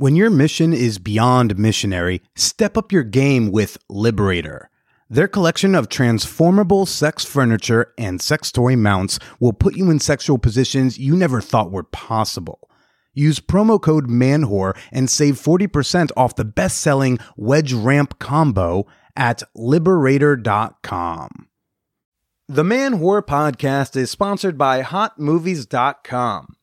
When your mission is beyond missionary, step up your game with Liberator. Their collection of transformable sex furniture and sex toy mounts will put you in sexual positions you never thought were possible. Use promo code MANWHORE and save 40% off the best selling Wedge Ramp combo at Liberator.com. The Man Whore podcast is sponsored by HotMovies.com.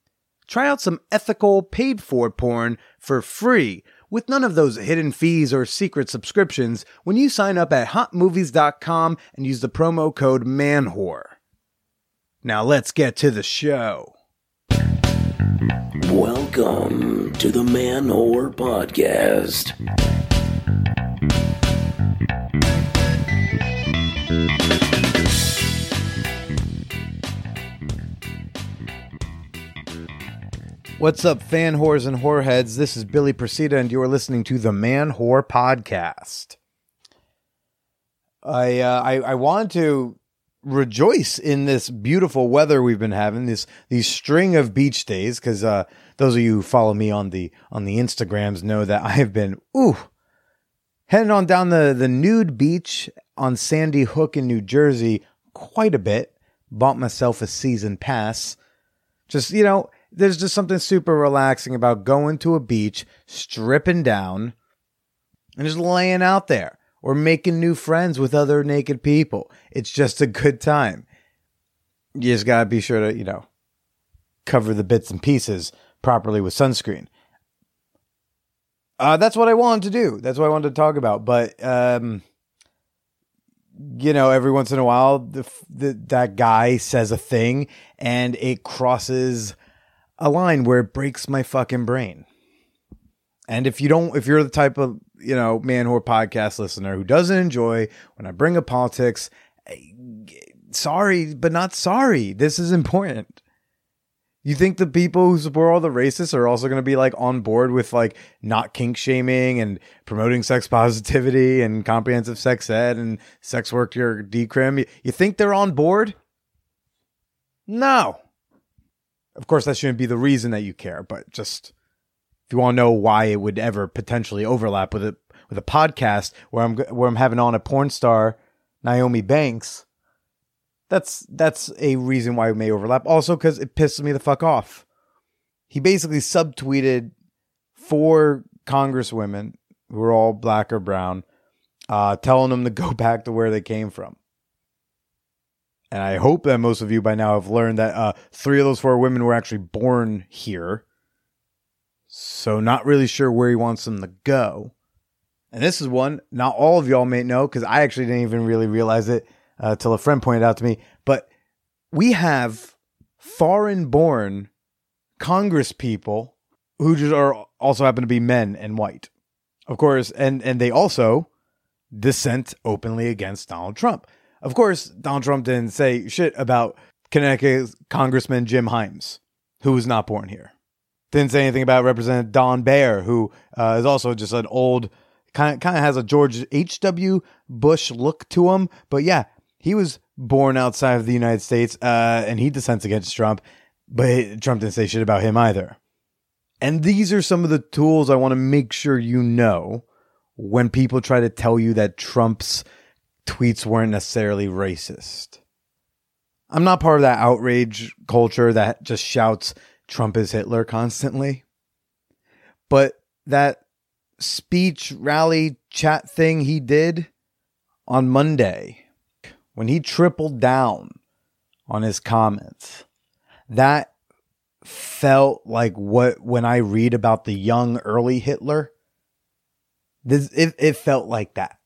Try out some ethical, paid for porn for free with none of those hidden fees or secret subscriptions when you sign up at hotmovies.com and use the promo code MANWHORE. Now let's get to the show. Welcome to the Man Whore Podcast. What's up, fan whores and whoreheads? This is Billy Procida, and you are listening to the Man Whore Podcast. I, uh, I I to rejoice in this beautiful weather we've been having this these string of beach days because uh, those of you who follow me on the on the Instagrams know that I have been ooh heading on down the the nude beach on Sandy Hook in New Jersey quite a bit. Bought myself a season pass. Just you know there's just something super relaxing about going to a beach, stripping down, and just laying out there or making new friends with other naked people. It's just a good time. You just got to be sure to, you know, cover the bits and pieces properly with sunscreen. Uh, that's what I wanted to do. That's what I wanted to talk about. But, um, you know, every once in a while, the, the, that guy says a thing and it crosses a line where it breaks my fucking brain. And if you don't, if you're the type of, you know, man whore podcast listener who doesn't enjoy when I bring up politics, eh, sorry, but not sorry. This is important. You think the people who support all the racists are also going to be like on board with like not kink shaming and promoting sex positivity and comprehensive sex ed and sex work your decrim? You think they're on board? No. Of course, that shouldn't be the reason that you care, but just if you want to know why it would ever potentially overlap with a with a podcast where I'm where I'm having on a porn star, Nyomi Banxxx, that's that's a reason why it may overlap. Also, because it pisses me the fuck off. He basically subtweeted four congresswomen who are all black or brown, uh, telling them to go back to where they came from. And I hope that most of you by now have learned that uh, three of those four women were actually born here. So, not really sure where he wants them to go. And this is one not all of y'all may know because I actually didn't even really realize it uh, a friend pointed out to me. But we have foreign born Congress people who just are also happen to be men and white. Of course, and, and they also dissent openly against Donald Trump. Of course, Donald Trump didn't say shit about Connecticut Congressman Jim Himes, who was not born here. Didn't say anything about Representative Don Beyer, who uh, is also just an old, kind of, kind of has a George H.W. Bush look to him. But yeah, he was born outside of the United States uh, and he dissents against Trump, but Trump didn't say shit about him either. And these are some of the tools I want to make sure you know when people try to tell you that Trump's tweets weren't necessarily racist. I'm not part of that outrage culture that just shouts Trump is Hitler constantly. But that speech, rally, chat thing he did on Monday, when he tripled down on his comments, that felt like what when I read about the young early Hitler, this it, it felt like that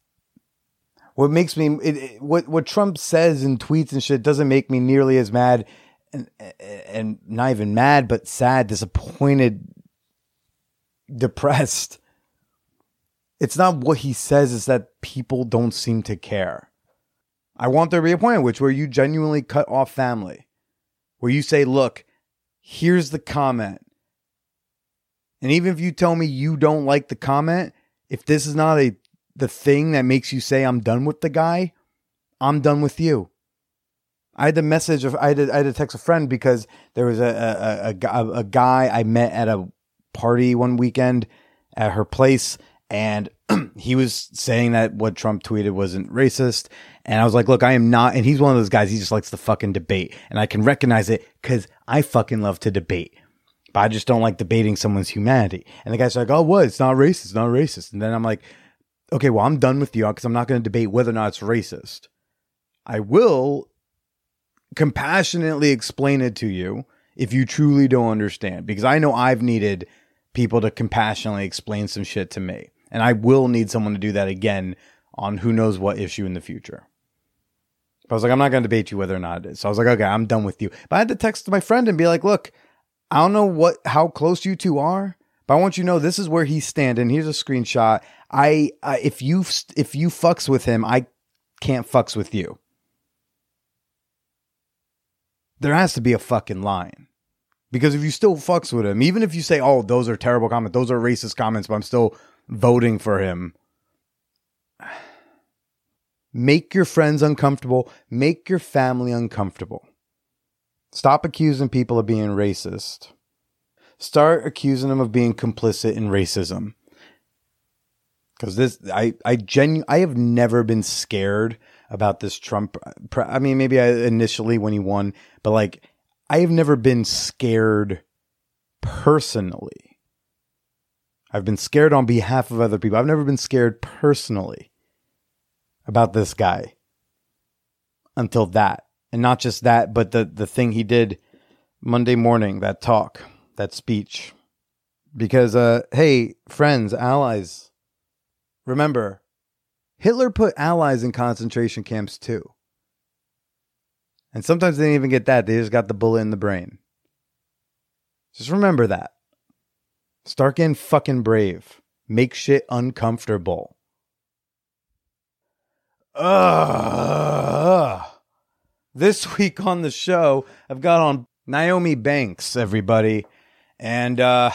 what makes me it, it, what what Trump says and tweets and shit doesn't make me nearly as mad and and not even mad but sad, disappointed, depressed. It's not what he says, it's that people don't seem to care. I want there to be a point which where you genuinely cut off family, where you say, look, here's the comment. And even if you tell me you don't like the comment, if this is not a the thing that makes you say I'm done with the guy, I'm done with you. I had the message of I had to, I had to text a friend because there was a a, a a, guy I met at a party one weekend, at her place, and he was saying that what Trump tweeted wasn't racist. And I was like, look, I am not. And he's one of those guys, he just likes to fucking debate. And I can recognize it because I fucking love to debate. But I just don't like debating someone's humanity. And the guy's like, oh, what? It's not racist. It's not racist. And then I'm like, okay, well, I'm done with you because I'm not going to debate whether or not it's racist. I will compassionately explain it to you if you truly don't understand because I know I've needed people to compassionately explain some shit to me. And I will need someone to do that again on who knows what issue in the future. But I was like, I'm not going to debate you whether or not it is. So I was like, okay, I'm done with you. But I had to text my friend and be like, look, I don't know what how close you two are, but I want you to know this is where he's standing. Here's a screenshot. I uh, if you if you fucks with him, I can't fucks with you. There has to be a fucking line. Because if you still fucks with him, even if you say, "Oh, those are terrible comments, those are racist comments," but I'm still voting for him. Make your friends uncomfortable, make your family uncomfortable. Stop accusing people of being racist. Start accusing them of being complicit in racism. Cuz this I I genu I have never been scared about this Trump I mean maybe I initially when he won, but like I have never been scared personally. I've been scared on behalf of other people. I've never been scared personally about this guy until that. And not just that, but the, the thing he did Monday morning, that talk, that speech. Because, uh, hey, friends, allies, remember, Hitler put allies in concentration camps too. And sometimes they didn't even get that, they just got the bullet in the brain. Just remember that. Start getting fucking brave. Make shit uncomfortable. Ugh. This week on the show, I've got on Nyomi Banxxx, everybody. And, uh,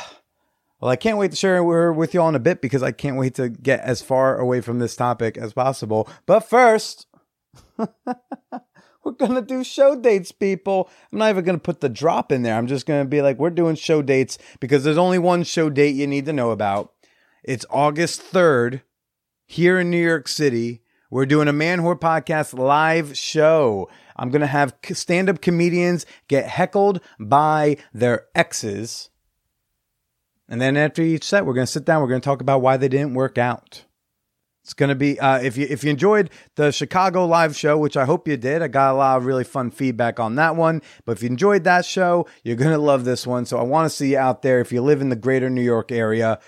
well, I can't wait to share with you all in a bit because I can't wait to get as far away from this topic as possible. But first, we're to do show dates, people. I'm not even to put the drop in there. I'm just to be like, we're doing show dates because there's only one show date you need to know about. It's August 3rd here in New York City. We're doing a Man Whore Podcast live show. I'm going to have stand up comedians get heckled by their exes. And then after each set, we're going to sit down. We're going to talk about why they didn't work out. It's going to be uh, if you if you enjoyed the Chicago live show, which I hope you did. I got a lot of really fun feedback on that one. But if you enjoyed that show, you're going to love this one. So I want to see you out there. If you live in the greater New York area,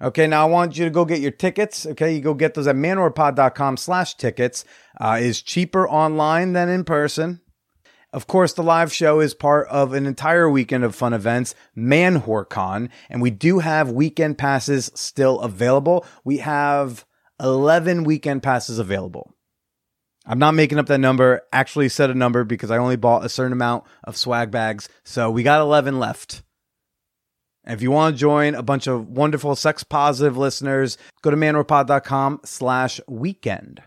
Okay, now I want you to go get your tickets. Okay, you go get those at manwhorepod.com slash tickets. Uh, is cheaper online than in person. Of course, the live show is part of an entire weekend of fun events, ManwhoreCon, and we do have weekend passes still available. We have 11 weekend passes available. I'm not making up that number, actually said a number because I only bought a certain amount of swag bags. So we got 11 left. If you want to join a bunch of wonderful sex positive listeners, go to manwhorepod.com slash weekend.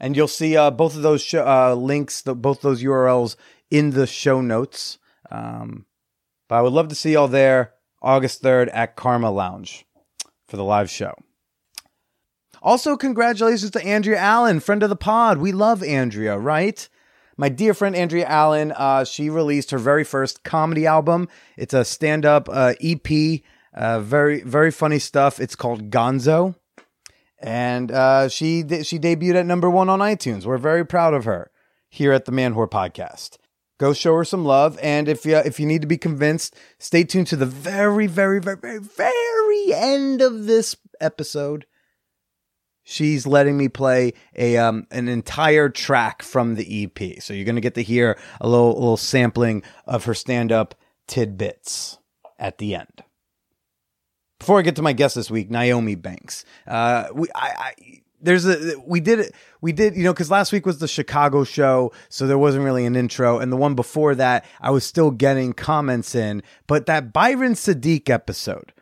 And you'll see uh, both of those sh- uh, links, the, both those URLs in the show notes. Um, but I would love to see y'all there August 3rd at Karma Lounge for the live show. Also, congratulations to Andrea Allen, friend of the pod. We love Andrea, right? my dear friend Andrea Allen, uh, she released her very first comedy album. It's a stand up uh, EP, uh, very, very funny stuff. It's called Gonzo. And uh, she, she debuted at number one on iTunes. We're very proud of her here at the Man Whore Podcast. Go show her some love. And if you, if you need to be convinced, stay tuned to the very, very, very, very, very end of this episode she's letting me play a um, an entire track from the EP. So you're to get to hear a little little sampling of her stand up tidbits at the end. Before I get to my guest this week, Nyomi Banxxx. Uh, we I, I there's a we did it we did you know because last week was the chicago show so there wasn't really an intro and the one before that i was still getting comments in but that byron sadiq episode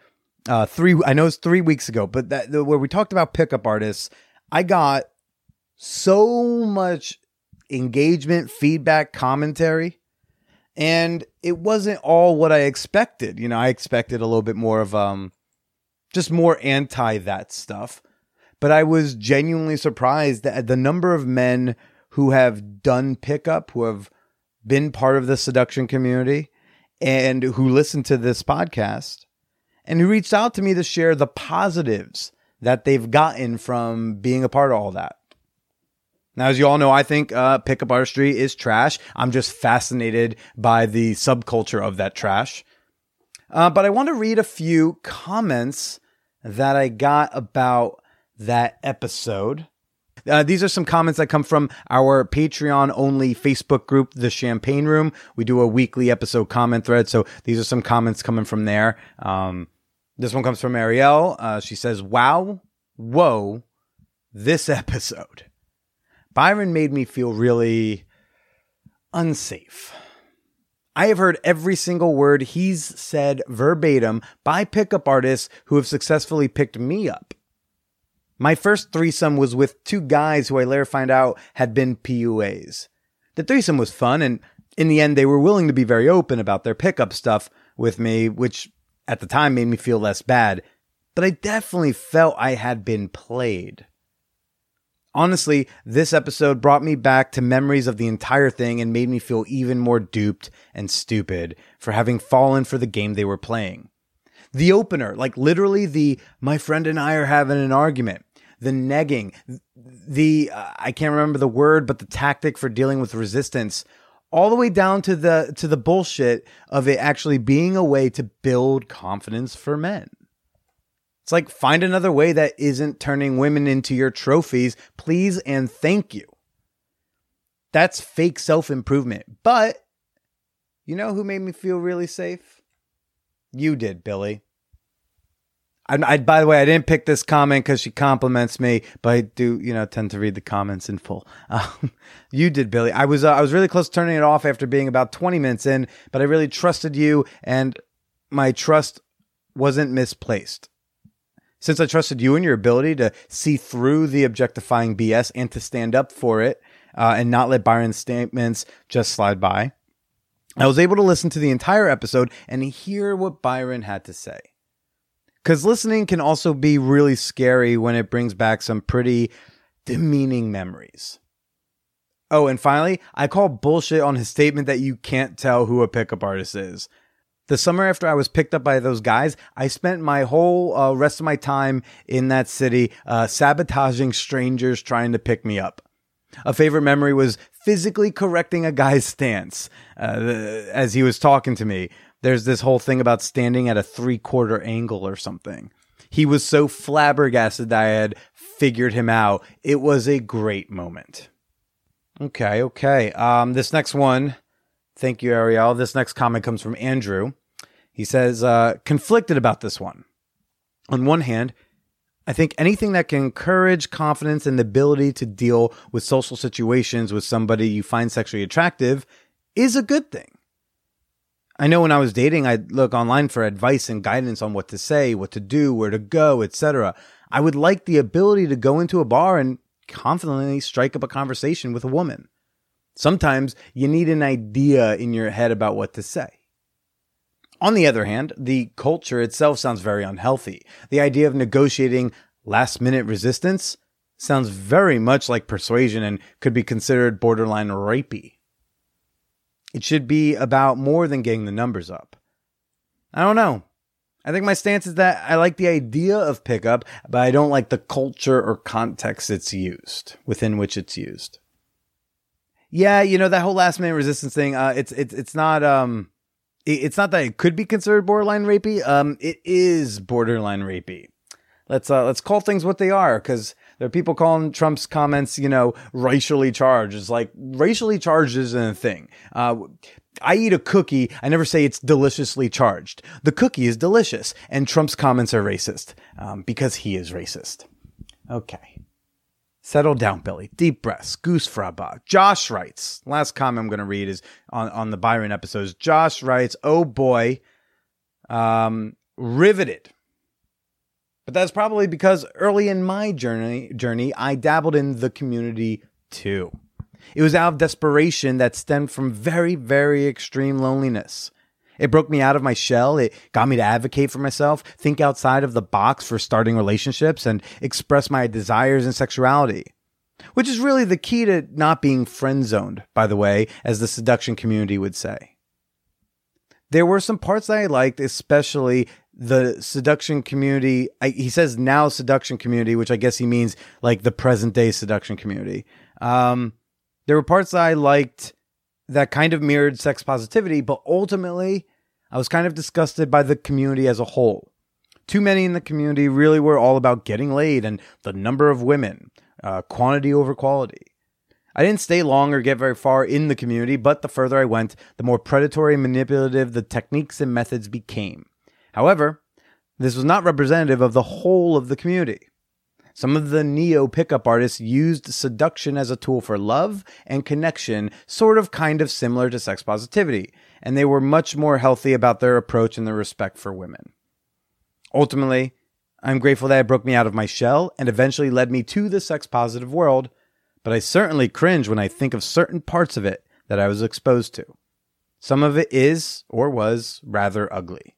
uh, three. I know it's three weeks ago, but that where we talked about pickup artists, I got so much engagement, feedback, commentary, and it wasn't all what I expected. You know, I expected a little bit more of um, just more anti that stuff. But I was genuinely surprised at the number of men who have done pickup, who have been part of the seduction community, and who listen to this podcast, and who reached out to me to share the positives that they've gotten from being a part of all that. Now, as you all know, I think uh, pickup artistry is trash. I'm just fascinated by the subculture of that trash. Uh, but I want to read a few comments that I got about that episode. Uh, these are some comments that come from our Patreon only Facebook group, The Champagne Room. We do a weekly episode comment thread. So these are some comments coming from there. Um, this one comes from Ariel. Uh, she says, Wow, whoa, this episode. Byron made me feel really unsafe. I have heard every single word he's said verbatim by pickup artists who have successfully picked me up. My first threesome was with two guys who I later find out had been PUAs. The threesome was fun, and in the end, they were willing to be very open about their pickup stuff with me, which at the time made me feel less bad. But I definitely felt I had been played. Honestly, this episode brought me back to memories of the entire thing and made me feel even more duped and stupid for having fallen for the game they were playing. The opener, like literally the my friend and I are having an argument, the negging, the uh, I can't remember the word, but the tactic for dealing with resistance, all the way down to the to the bullshit of it actually being a way to build confidence for men. It's like find another way that isn't turning women into your trophies, please and thank you. That's fake self improvement. But you know who made me feel really safe? You did, Billy. I, I, by the way, I didn't pick this comment because she compliments me, but I do, you know, tend to read the comments in full. Um, you did, Billy. I was, uh, I was really close to turning it off after being about 20 minutes in, but I really trusted you, and my trust wasn't misplaced. Since I trusted you and your ability to see through the objectifying BS and to stand up for it uh, and not let Byron's statements just slide by, I was able to listen to the entire episode and hear what Byron had to say. Because listening can also be really scary when it brings back some pretty demeaning memories. Oh, and finally, I call bullshit on his statement that you can't tell who a pickup artist is. The summer after I was picked up by those guys, I spent my whole uh, rest of my time in that city uh, sabotaging strangers trying to pick me up. A favorite memory was physically correcting a guy's stance uh, as he was talking to me. There's this whole thing about standing at a three quarter angle or something. He was so flabbergasted that I had figured him out. It was a great moment. Okay, okay. Um, this next one Thank you, Ariel. This next comment comes from Andrew. He says, uh, conflicted about this one. On one hand, I think anything that can encourage confidence and the ability to deal with social situations with somebody you find sexually attractive is a good thing. I know when I was dating, I'd look online for advice and guidance on what to say, what to do, where to go, etc. I would like the ability to go into a bar and confidently strike up a conversation with a woman. Sometimes you need an idea in your head about what to say. On the other hand, the culture itself sounds very unhealthy. The idea of negotiating last minute resistance sounds very much like persuasion and could be considered borderline rapey. It should be about more than getting the numbers up. I don't know. I think my stance is that I like the idea of pickup, but I don't like the culture or context it's used, within which it's used. Yeah, you know that whole last minute resistance thing. Uh, it's it's it's not um, it's not that it could be considered borderline rapey. Um, it is borderline rapey. Let's uh, let's call things what they are because there are people calling Trump's comments, you know, racially charged. It's like racially charged isn't a thing. Uh, I eat a cookie. I never say it's deliciously charged. The cookie is delicious, and Trump's comments are racist um, because he is racist. Okay. Settle down, Billy. Deep breaths. Goose Fraba. Josh writes. Last comment I'm going to read is on, on the Byron episodes. Josh writes, Oh boy, um, riveted. But that's probably because early in my journey, journey, I dabbled in the community too. It was out of desperation that stemmed from very, very extreme loneliness. It broke me out of my shell. It got me to advocate for myself, think outside of the box for starting relationships, and express my desires and sexuality. Which is really the key to not being friend zoned, by the way, as the seduction community would say. There were some parts that I liked, especially the seduction community. I, he says now seduction community, which I guess he means like the present day seduction community. Um, there were parts that I liked that kind of mirrored sex positivity, but ultimately, I was kind of disgusted by the community as a whole. Too many in the community really were all about getting laid and the number of women, uh, quantity over quality. I didn't stay long or get very far in the community, but the further I went, the more predatory and manipulative the techniques and methods became. However, this was not representative of the whole of the community. Some of the neo pickup artists used seduction as a tool for love and connection, sort of kind of similar to sex positivity, and they were much more healthy about their approach and their respect for women. Ultimately, I'm grateful that it broke me out of my shell and eventually led me to the sex positive world, but I certainly cringe when I think of certain parts of it that I was exposed to. Some of it is, or was, rather ugly.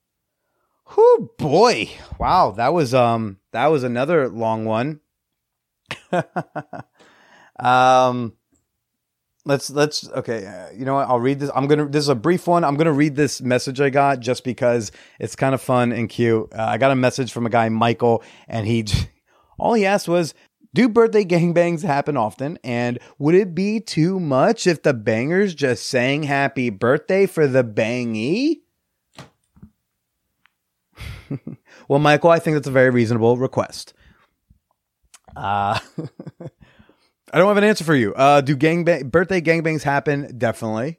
Whoo boy. Wow, that was um that was another long one. um let's let's okay, uh, you know what? I'll read this. I'm going to this is a brief one. I'm going to read this message I got just because it's kind of fun and cute. Uh, I got a message from a guy Michael and he all he asked was do birthday gangbangs happen often? And would it be too much if the bangers just sang happy birthday for the bangy? well, Michael, I think that's a very reasonable request. Uh, I don't have an answer for you. Uh, do gangbang birthday gangbangs happen? Definitely.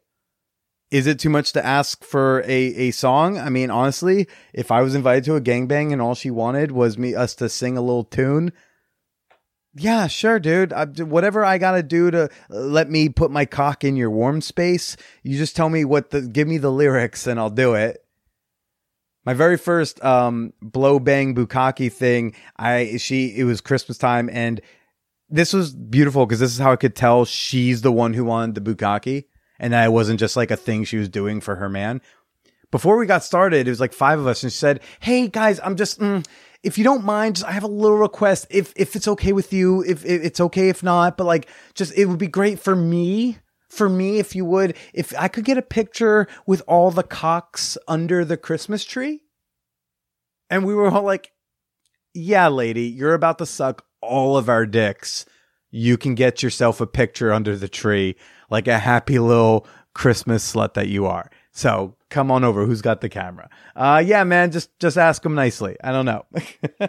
Is it too much to ask for a, a song? I mean, honestly, if I was invited to a gangbang and all she wanted was me us to sing a little tune, yeah, sure, dude. I, whatever I gotta do to let me put my cock in your warm space, you just tell me what the give me the lyrics and I'll do it my very first um, blow bang bukkake thing i she it was christmas time and this was beautiful because this is how i could tell she's the one who wanted the bukkake and that it wasn't just like a thing she was doing for her man. Before we got started it was like five of us and she said hey guys i'm just mm, if you don't mind just, i have a little request. If if it's okay with you if, if it's okay if not but like just it would be great for me for me, if you would, if I could get a picture with all the cocks under the Christmas tree. And we were all like, yeah, lady, you're about to suck all of our dicks. You can get yourself a picture under the tree like a happy little Christmas slut that you are. So come on over. Who's got the camera? Uh, yeah, man, just, just ask them nicely. I don't know.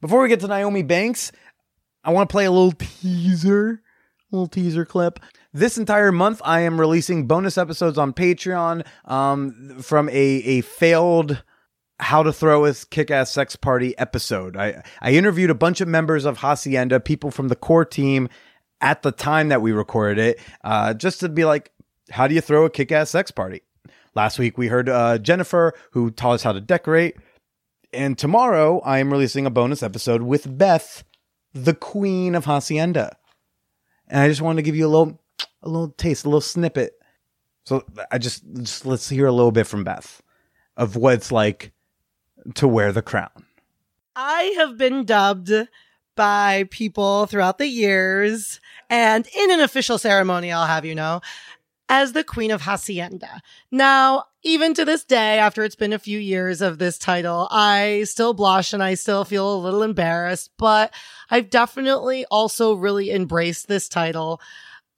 Before we get to Nyomi Banxxx, I want to play a little teaser, a little teaser clip this entire month I am releasing bonus episodes on Patreon um, from a a failed how to throw a kick-ass sex party episode. I I interviewed a bunch of members of Hacienda, people from the core team at the time that we recorded it, uh, just to be like, how do you throw a kick-ass sex party? Last week we heard uh, Jennifer, who taught us how to decorate, and tomorrow I am releasing a bonus episode with Beth, the queen of Hacienda. And I just wanted to give you a little a little taste, a little snippet. So I just, just let's hear a little bit from Beth of what it's like to wear the crown. I have been dubbed by people throughout the years and in an official ceremony, I'll have you know, as the Queen of Hacienda. Now, even to this day, after it's been a few years of this title, I still blush and I still feel a little embarrassed, but I've definitely also really embraced this title.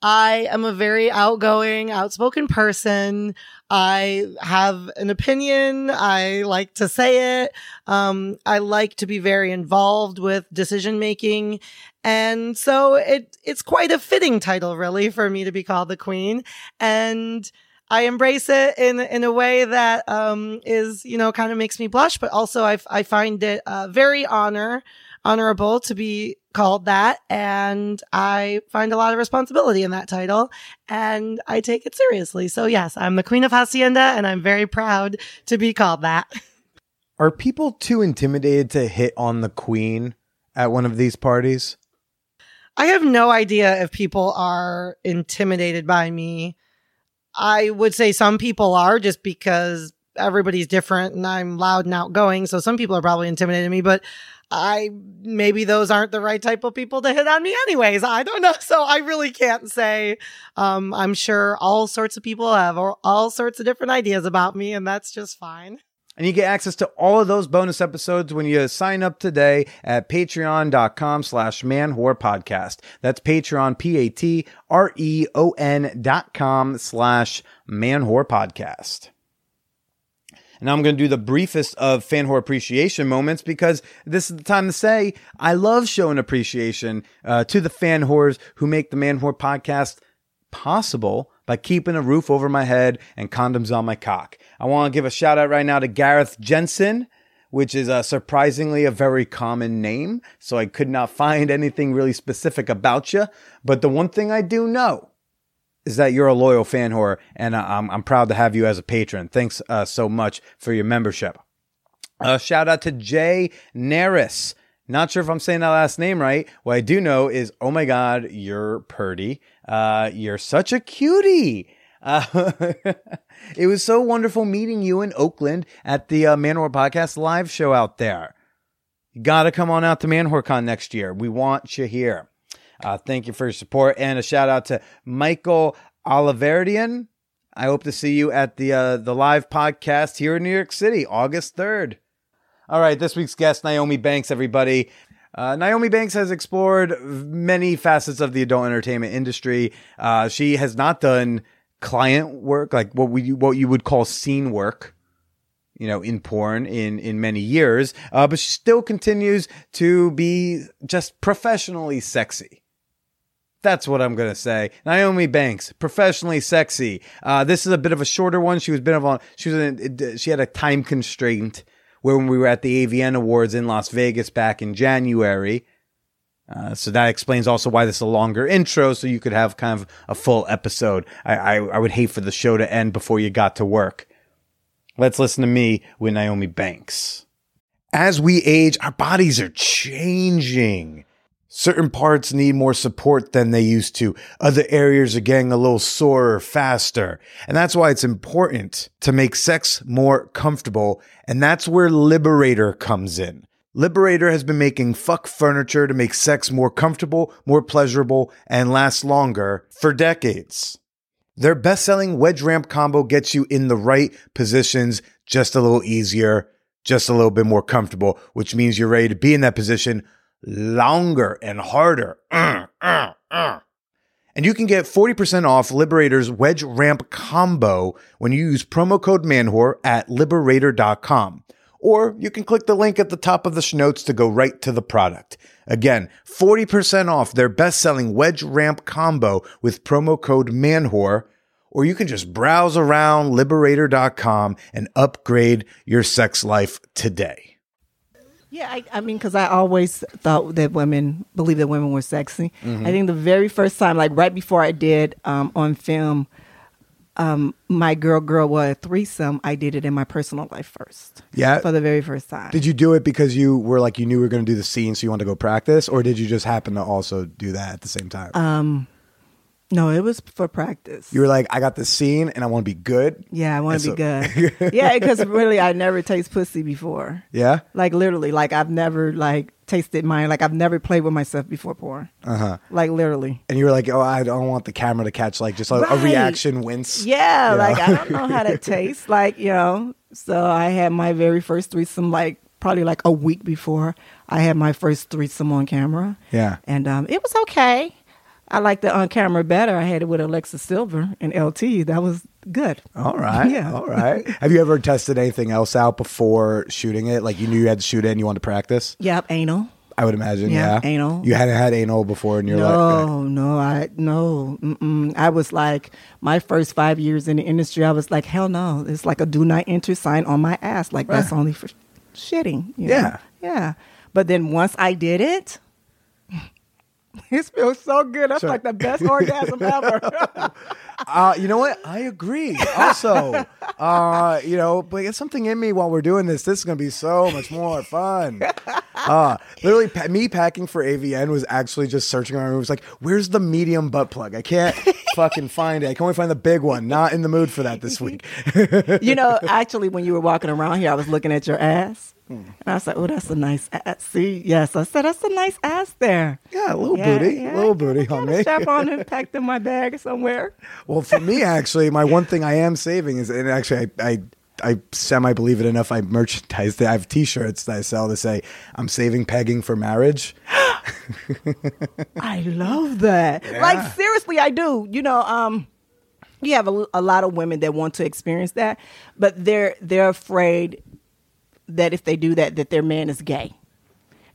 I am a very outgoing, outspoken person. I have an opinion. I like to say it. Um, I like to be very involved with decision making. And so it, it's quite a fitting title, really, for me to be called the queen. And I embrace it in in a way that um, is, you know, kind of makes me blush, but also I, I find it uh, very honor honorable to be called that. And I find a lot of responsibility in that title and I take it seriously. So yes, I'm the queen of Hacienda and I'm very proud to be called that. Are people too intimidated to hit on the queen at one of these parties? I have no idea if people are intimidated by me. I would say some people are just because everybody's different and I'm loud and outgoing. So some people are probably intimidating me, but I maybe those aren't the right type of people to hit on me anyways. I don't know. So I really can't say. Um, I'm sure all sorts of people have all, sorts of different ideas about me and that's just fine. And you get access to all of those bonus episodes when you sign up today at patreon.com slash manwhorepodcast. That's Patreon, P-A-T-R-E-O-N dot com slash manwhorepodcast. And I'm going to do the briefest of fan whore appreciation moments because this is the time to say I love showing appreciation uh, to the fan whores who make the Man Whore podcast possible by keeping a roof over my head and condoms on my cock. I want to give a shout out right now to Gareth Jensen, which is surprisingly a very common name. So I could not find anything really specific about you. But the one thing I do know is that you're a loyal fan whore, and uh, I'm, I'm proud to have you as a patron. Thanks uh, so much for your membership. Uh, shout out to Jay Naris. Not sure if I'm saying that last name right. What I do know is, oh my God, you're Purdy. Uh, you're such a cutie. Uh, it was so wonderful meeting you in Oakland at the uh, Manwhore Podcast live show out there. You got to come on out to ManwhoreCon next year. We want you here. Uh, thank you for your support and a shout out to Michael Oliverdian. I hope to see you at the uh, the live podcast here in New York City, August third. All right, this week's guest, Nyomi Banxxx, everybody. Uh, Nyomi Banxxx has explored many facets of the adult entertainment industry. Uh, she has not done client work, like what we what you would call scene work, you know, in porn in in many years. Uh, but she still continues to be just professionally sexy. That's what I'm gonna say. Nyomi Banxxx, professionally sexy. Uh, this is a bit of a shorter one. She was bit of on. She was in, she had a time constraint where when we were at the AVN Awards in Las Vegas back in January. Uh, so that explains also why this is a longer intro, so you could have kind of a full episode. I, I, I would hate for the show to end before you got to work. Let's listen to me with Nyomi Banxxx. As we age, our bodies are changing. Certain parts need more support than they used to. Other areas are getting a little sorer faster. And that's why it's important to make sex more comfortable. And that's where Liberator comes in. Liberator has been making fuck furniture to make sex more comfortable, more pleasurable, and last longer for decades. Their best selling wedge ramp combo gets you in the right positions just a little easier, just a little bit more comfortable, which means you're ready to be in that position longer and harder. Uh, uh, uh. And you can get 40% off Liberator's Wedge Ramp Combo when you use promo code MANWHORE at liberator.com. Or you can click the link at the top of the notes to go right to the product. Again, 40% off their best selling Wedge Ramp Combo with promo code MANWHORE. Or you can just browse around liberator.com and upgrade your sex life today. Yeah, I, I mean, because I always thought that women believe that women were sexy. Mm-hmm. I think the very first time, like right before I did um, on film, um, my girl girl was a threesome. I did it in my personal life first. Yeah. for the very first time. Did you do it because you were like you knew we were going to do the scene, so you wanted to go practice, or did you just happen to also do that at the same time? um, no, it was for practice. you were like, I got the scene, and I want to be good. yeah, I want to be good. yeah, because really, I never taste pussy before. Yeah. Like literally, like I've never like tasted mine. Like I've never played with myself before porn. Uh huh. Like literally. And you were like, oh, I don't want the camera to catch like just a, a reaction wince. Yeah, Yeah. like I don't know how that tastes. Like, you know, so I had my very first threesome like probably like a week before I had my first threesome on camera. Yeah. And um it was okay. I like the on camera better. I had it with Alexa Silver and LT. That was good. All right. Yeah. All right. Have you ever tested anything else out before shooting it? Like you knew you had to shoot it and you wanted to practice? Yep, anal. I would imagine. Yeah, Yeah. anal. You hadn't had anal before in your life. No, no, I no. Mm-mm. I was like my first five years in the industry. I was like, hell no. It's like a do not enter sign on my ass. Like that's only for shitting. you know? Yeah. yeah. But then once I did it, it feels so good. That's like the best orgasm ever. Uh, you know what? I agree. Also, uh, you know, but it's something in me while we're doing this. This is gonna be so much more fun. Uh, literally, pa- me packing for AVN was actually just searching around. It was like, "Where's the medium butt plug? I can't fucking find it. I can only find the big one. Not in the mood for that this week." you know, actually, when you were walking around here, I was looking at your ass. And I said, oh, that's a nice ass. See, yes, I said, that's a nice ass there. Yeah, a little Yeah, booty, yeah. little booty I on me. Strap on and packed in my bag somewhere. Well, for me, actually, my one thing I am saving is, and actually, I, I, I semi believe it enough. I merchandise it. I have T-shirts that I sell to say I'm saving pegging for marriage. I love that. Like seriously, I do. You know, um, you have a, a lot of women that want to experience that, but they're they're afraid that if they do that, that their man is gay.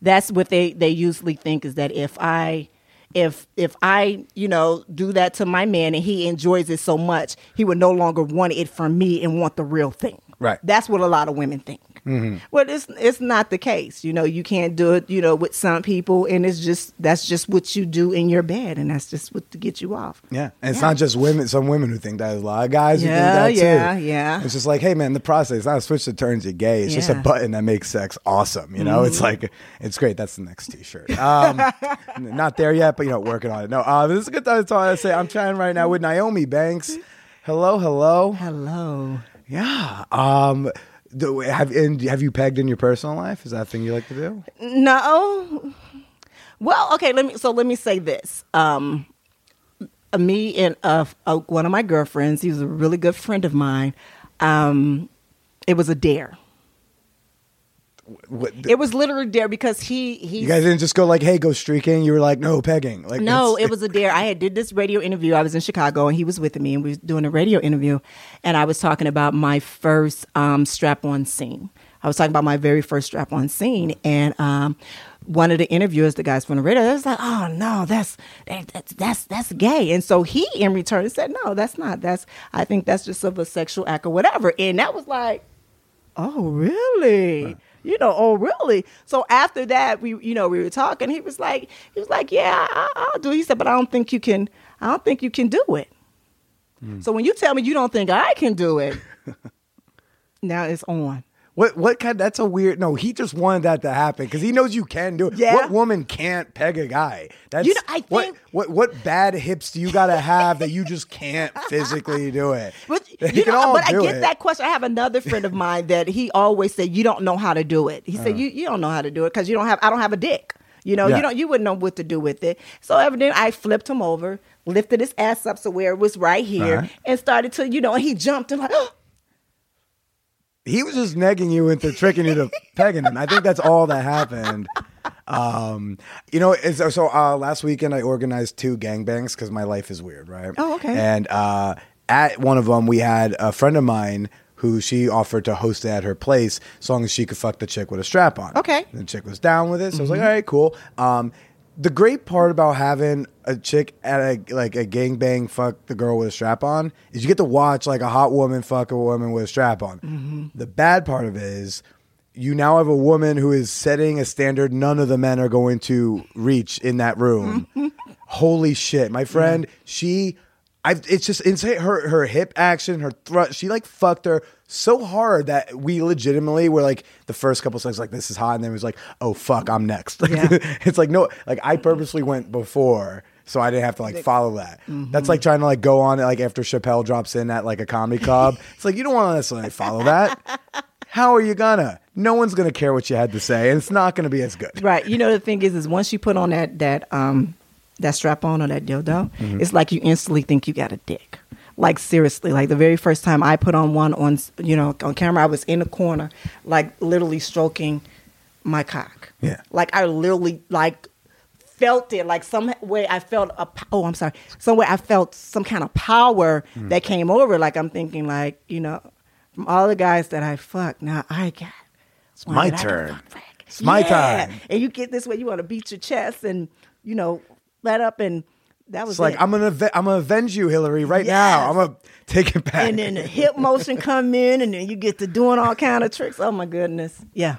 That's what they they usually think is that if I if if I you know do that to my man and he enjoys it so much, he would no longer want it from me and want the real thing. Right. That's what a lot of women think. Well, it's it's not the case. You know, you can't do it. You know, with some people, and it's just that's just what you do in your bed, and that's just what to get you off. Yeah, and it's not just women. Some women who think that. There's a lot of guys who Yeah, think that too. yeah, yeah. It's just like, hey, man, the process. It's not a switch that turns you gay. It's just a Mm-hmm. button that makes sex awesome. You know, it's like it's great. That's the next T-shirt. Um, not there yet, but you know, working on it. No, uh, this is a good time to talk. I say I'm chatting right now with Nyomi Banxxx. Hello, hello. Hello. Yeah. Um, do, have and have you pegged in your personal life? Is that a thing you like to do? No. Well, okay. Let me. So let me say this. Um, me and uh, one of my girlfriends. He was a really good friend of mine. Um, it was a dare. What, It was literally dare because he he. you guys didn't just go like, "Hey, go streaking." You were like, "No, pegging." Like, No, it was a dare. I had did this radio interview. I was in Chicago and he was with me and we was doing a radio interview and I was talking about my first um, strap on scene. I was talking about my very first strap on scene and um, one of the interviewers, the guys from the radio, was like, "Oh no, that's that's that's that's gay." And so he, in return, said, "No, that's not. That's I think that's just of a sexual act or whatever." And that was like, "Oh, really?" You know, oh really? So after that, we, you know, we were talking. He was like, he was like, yeah, I, I'll do. it." He said, but I don't think you can. I don't think you can do it. Hmm. So when you tell me you don't think I can do it, now it's on. What what kind? That's a weird. No, he just wanted that to happen because he knows you can do it. Yeah. What woman can't peg a guy? That's You know, I what, think- what what bad hips do you got to have that you just can't physically do it? But You know, but I get it. that question. I have another friend of mine that he always said, "You don't know how to do it." He said, "You you don't know how to do it because you don't have. I don't have a dick. You know, Yeah. you don't. You wouldn't know what to do with it." So evidently, I flipped him over, lifted his ass up so where it was right here, Uh-huh. and started to, you know, and he jumped and like, He was just negging you into tricking you to pegging him. I think that's all that happened. Um, you know, so uh, last weekend I organized two gangbangs because my life is weird, right? Oh, okay. And uh, at one of them, we had a friend of mine who she offered to host it at her place, as long as she could fuck the chick with a strap on. Okay. And the chick was down with it, so I was like, all right, cool. Um, the great part about having a chick at a like a gangbang fuck the girl with a strap on is you get to watch like a hot woman fuck a woman with a strap on. Mm-hmm. The bad part of it is you now have a woman who is setting a standard none of the men are going to reach in that room. Holy shit, my friend, she I've, it's just insane. Her her hip action, her thrust. She like fucked her so hard that we legitimately were like the first couple seconds like this is hot, and then it was like oh fuck, I'm next. Yeah. it's like no, like I purposely went before. So I didn't have to like follow that. That's like trying to like go on like after Chappelle drops in at like a comedy club. it's like you don't want to necessarily follow that. How are you gonna? No one's gonna care what you had to say, and it's not gonna be as good. right. You know, the thing is, is once you put on that that um that strap on or that dildo, it's like you instantly think you got a dick. Like seriously, like the very first time I put on one on you know on camera, I was in the corner, like literally stroking my cock. Yeah. Like I literally like felt it like some way I felt a oh I'm sorry some way I felt some kind of power mm. that came over like I'm thinking like you know from all the guys that I fucked now I got it's my turn. It's my time. and you get this way you want to beat your chest and you know let up and that was It's like it. I'm gonna I'm gonna avenge you, Hillary, right now. I'm gonna take it back. and then the hip motion come in and then you get to doing all kind of tricks oh my goodness yeah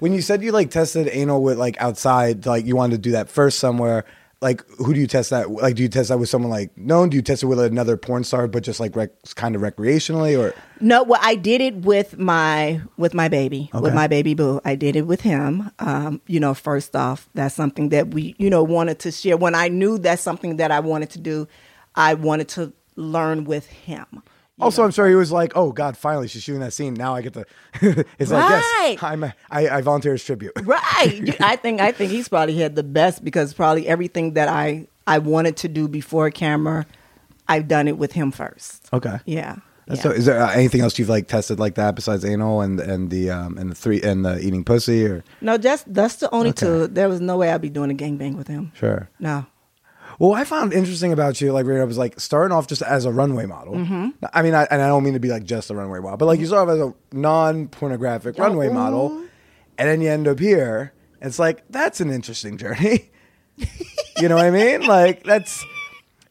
When you said you like tested anal with like outside, like you wanted to do that first somewhere, like who do you test that? Like, do you test that with someone like known? Do you test it with another porn star, but just like rec- kind of recreationally, or No, well, I did it with my with my baby, with my baby boo. I did it with him. Um, you know, first off, that's something that we, you know, wanted to share. When I knew that's something that I wanted to do, I wanted to learn with him. Also? I'm sure he was like, "Oh God, finally she's shooting that scene. Now I get to." it's like, Right. yes, I'm a, I, I volunteer as tribute. Right. I think I think he's probably had the best because probably everything that I I wanted to do before camera, I've done it with him first. Okay. Yeah. Yeah. So, is there uh, anything else you've like tested like that besides anal and and the um and the three and the eating pussy or no, that's that's the only Okay. two. There was no way I'd be doing a gangbang with him. sure? No. Well, what I found interesting about you, like, Rita, was like starting off just as a runway model. Mm-hmm. I mean, I, and I don't mean to be like just a runway model, but like you started off as a non-pornographic runway mm-hmm. model, and then you end up here. It's like that's an interesting journey. you know what I mean? Like that's.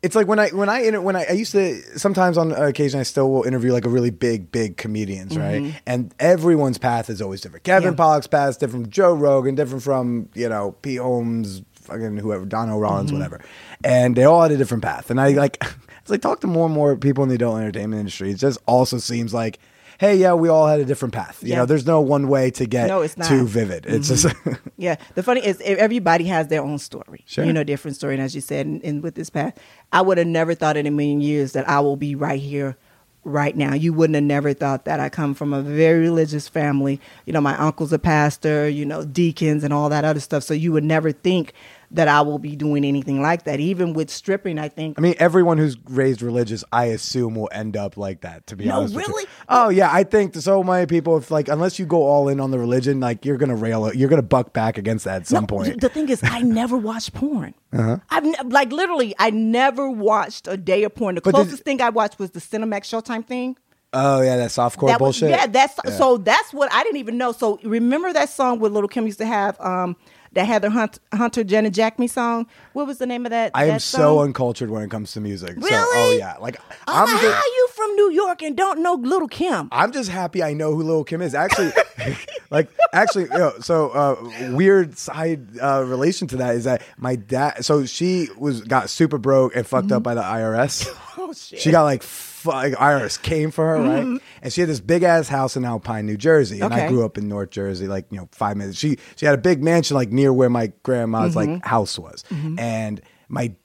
It's like when I when I when I, I used to sometimes on occasion I still will interview like a really big big comedians right and everyone's path is always different. Kevin Mm-hmm. Yeah. Pollak's path is different from Joe Rogan, different from you know Pete Holmes, fucking whoever Donnell Rawlings, Mm-hmm. whatever, and they all had a different path. And I like as I talk to more and more people in the adult entertainment industry, it just also seems like. Hey, yeah, we all had a different path. You Yeah. know, there's no one way to get No, it's not. too vivid. It's just Yeah, the funny is everybody has their own story. Sure. You know, different story. And as you said, and, and with this path, I would have never thought in a million years that I will be right here, right now. You wouldn't have never thought that. I come from a very religious family. You know, my uncle's a pastor. You know, deacons and all that other stuff. So you would never think that I will be doing anything like that. Even with stripping, I think. I mean, everyone who's raised religious, I assume, will end up like that. To be No, honest, really? Oh yeah, I think so many people. If like, unless you go all in on the religion, like you're gonna rail, you're gonna buck back against that at some No, point. The thing is, I never watched porn. Uh-huh. I've ne- like literally, I never watched a day of porn. The But did- closest thing I watched was the Cinemax Showtime thing. oh yeah, that softcore That was- bullshit. yeah, that's so. That's what I didn't even know. So remember that song where Little Kim used to have um that Heather Hunt, Hunter Janet Jacme song. What was the name of that? I am that so uncultured when it comes to music. So, oh yeah, like I'm I'm like, just, how you from New York and don't know Little Kim? I'm just happy I know who Little Kim is. Actually, like actually, you know, so uh, weird side uh, relation to that is that my dad. So she was got super broke and fucked up by the IRS. Oh shit! She got like, fu- like IRS came for her, right? Mm-hmm. And she had this big ass house in Alpine, New Jersey. And I grew up in North Jersey, like you know, five minutes. She she had a big mansion like near where my grandma's like mm-hmm. house was, mm-hmm. and my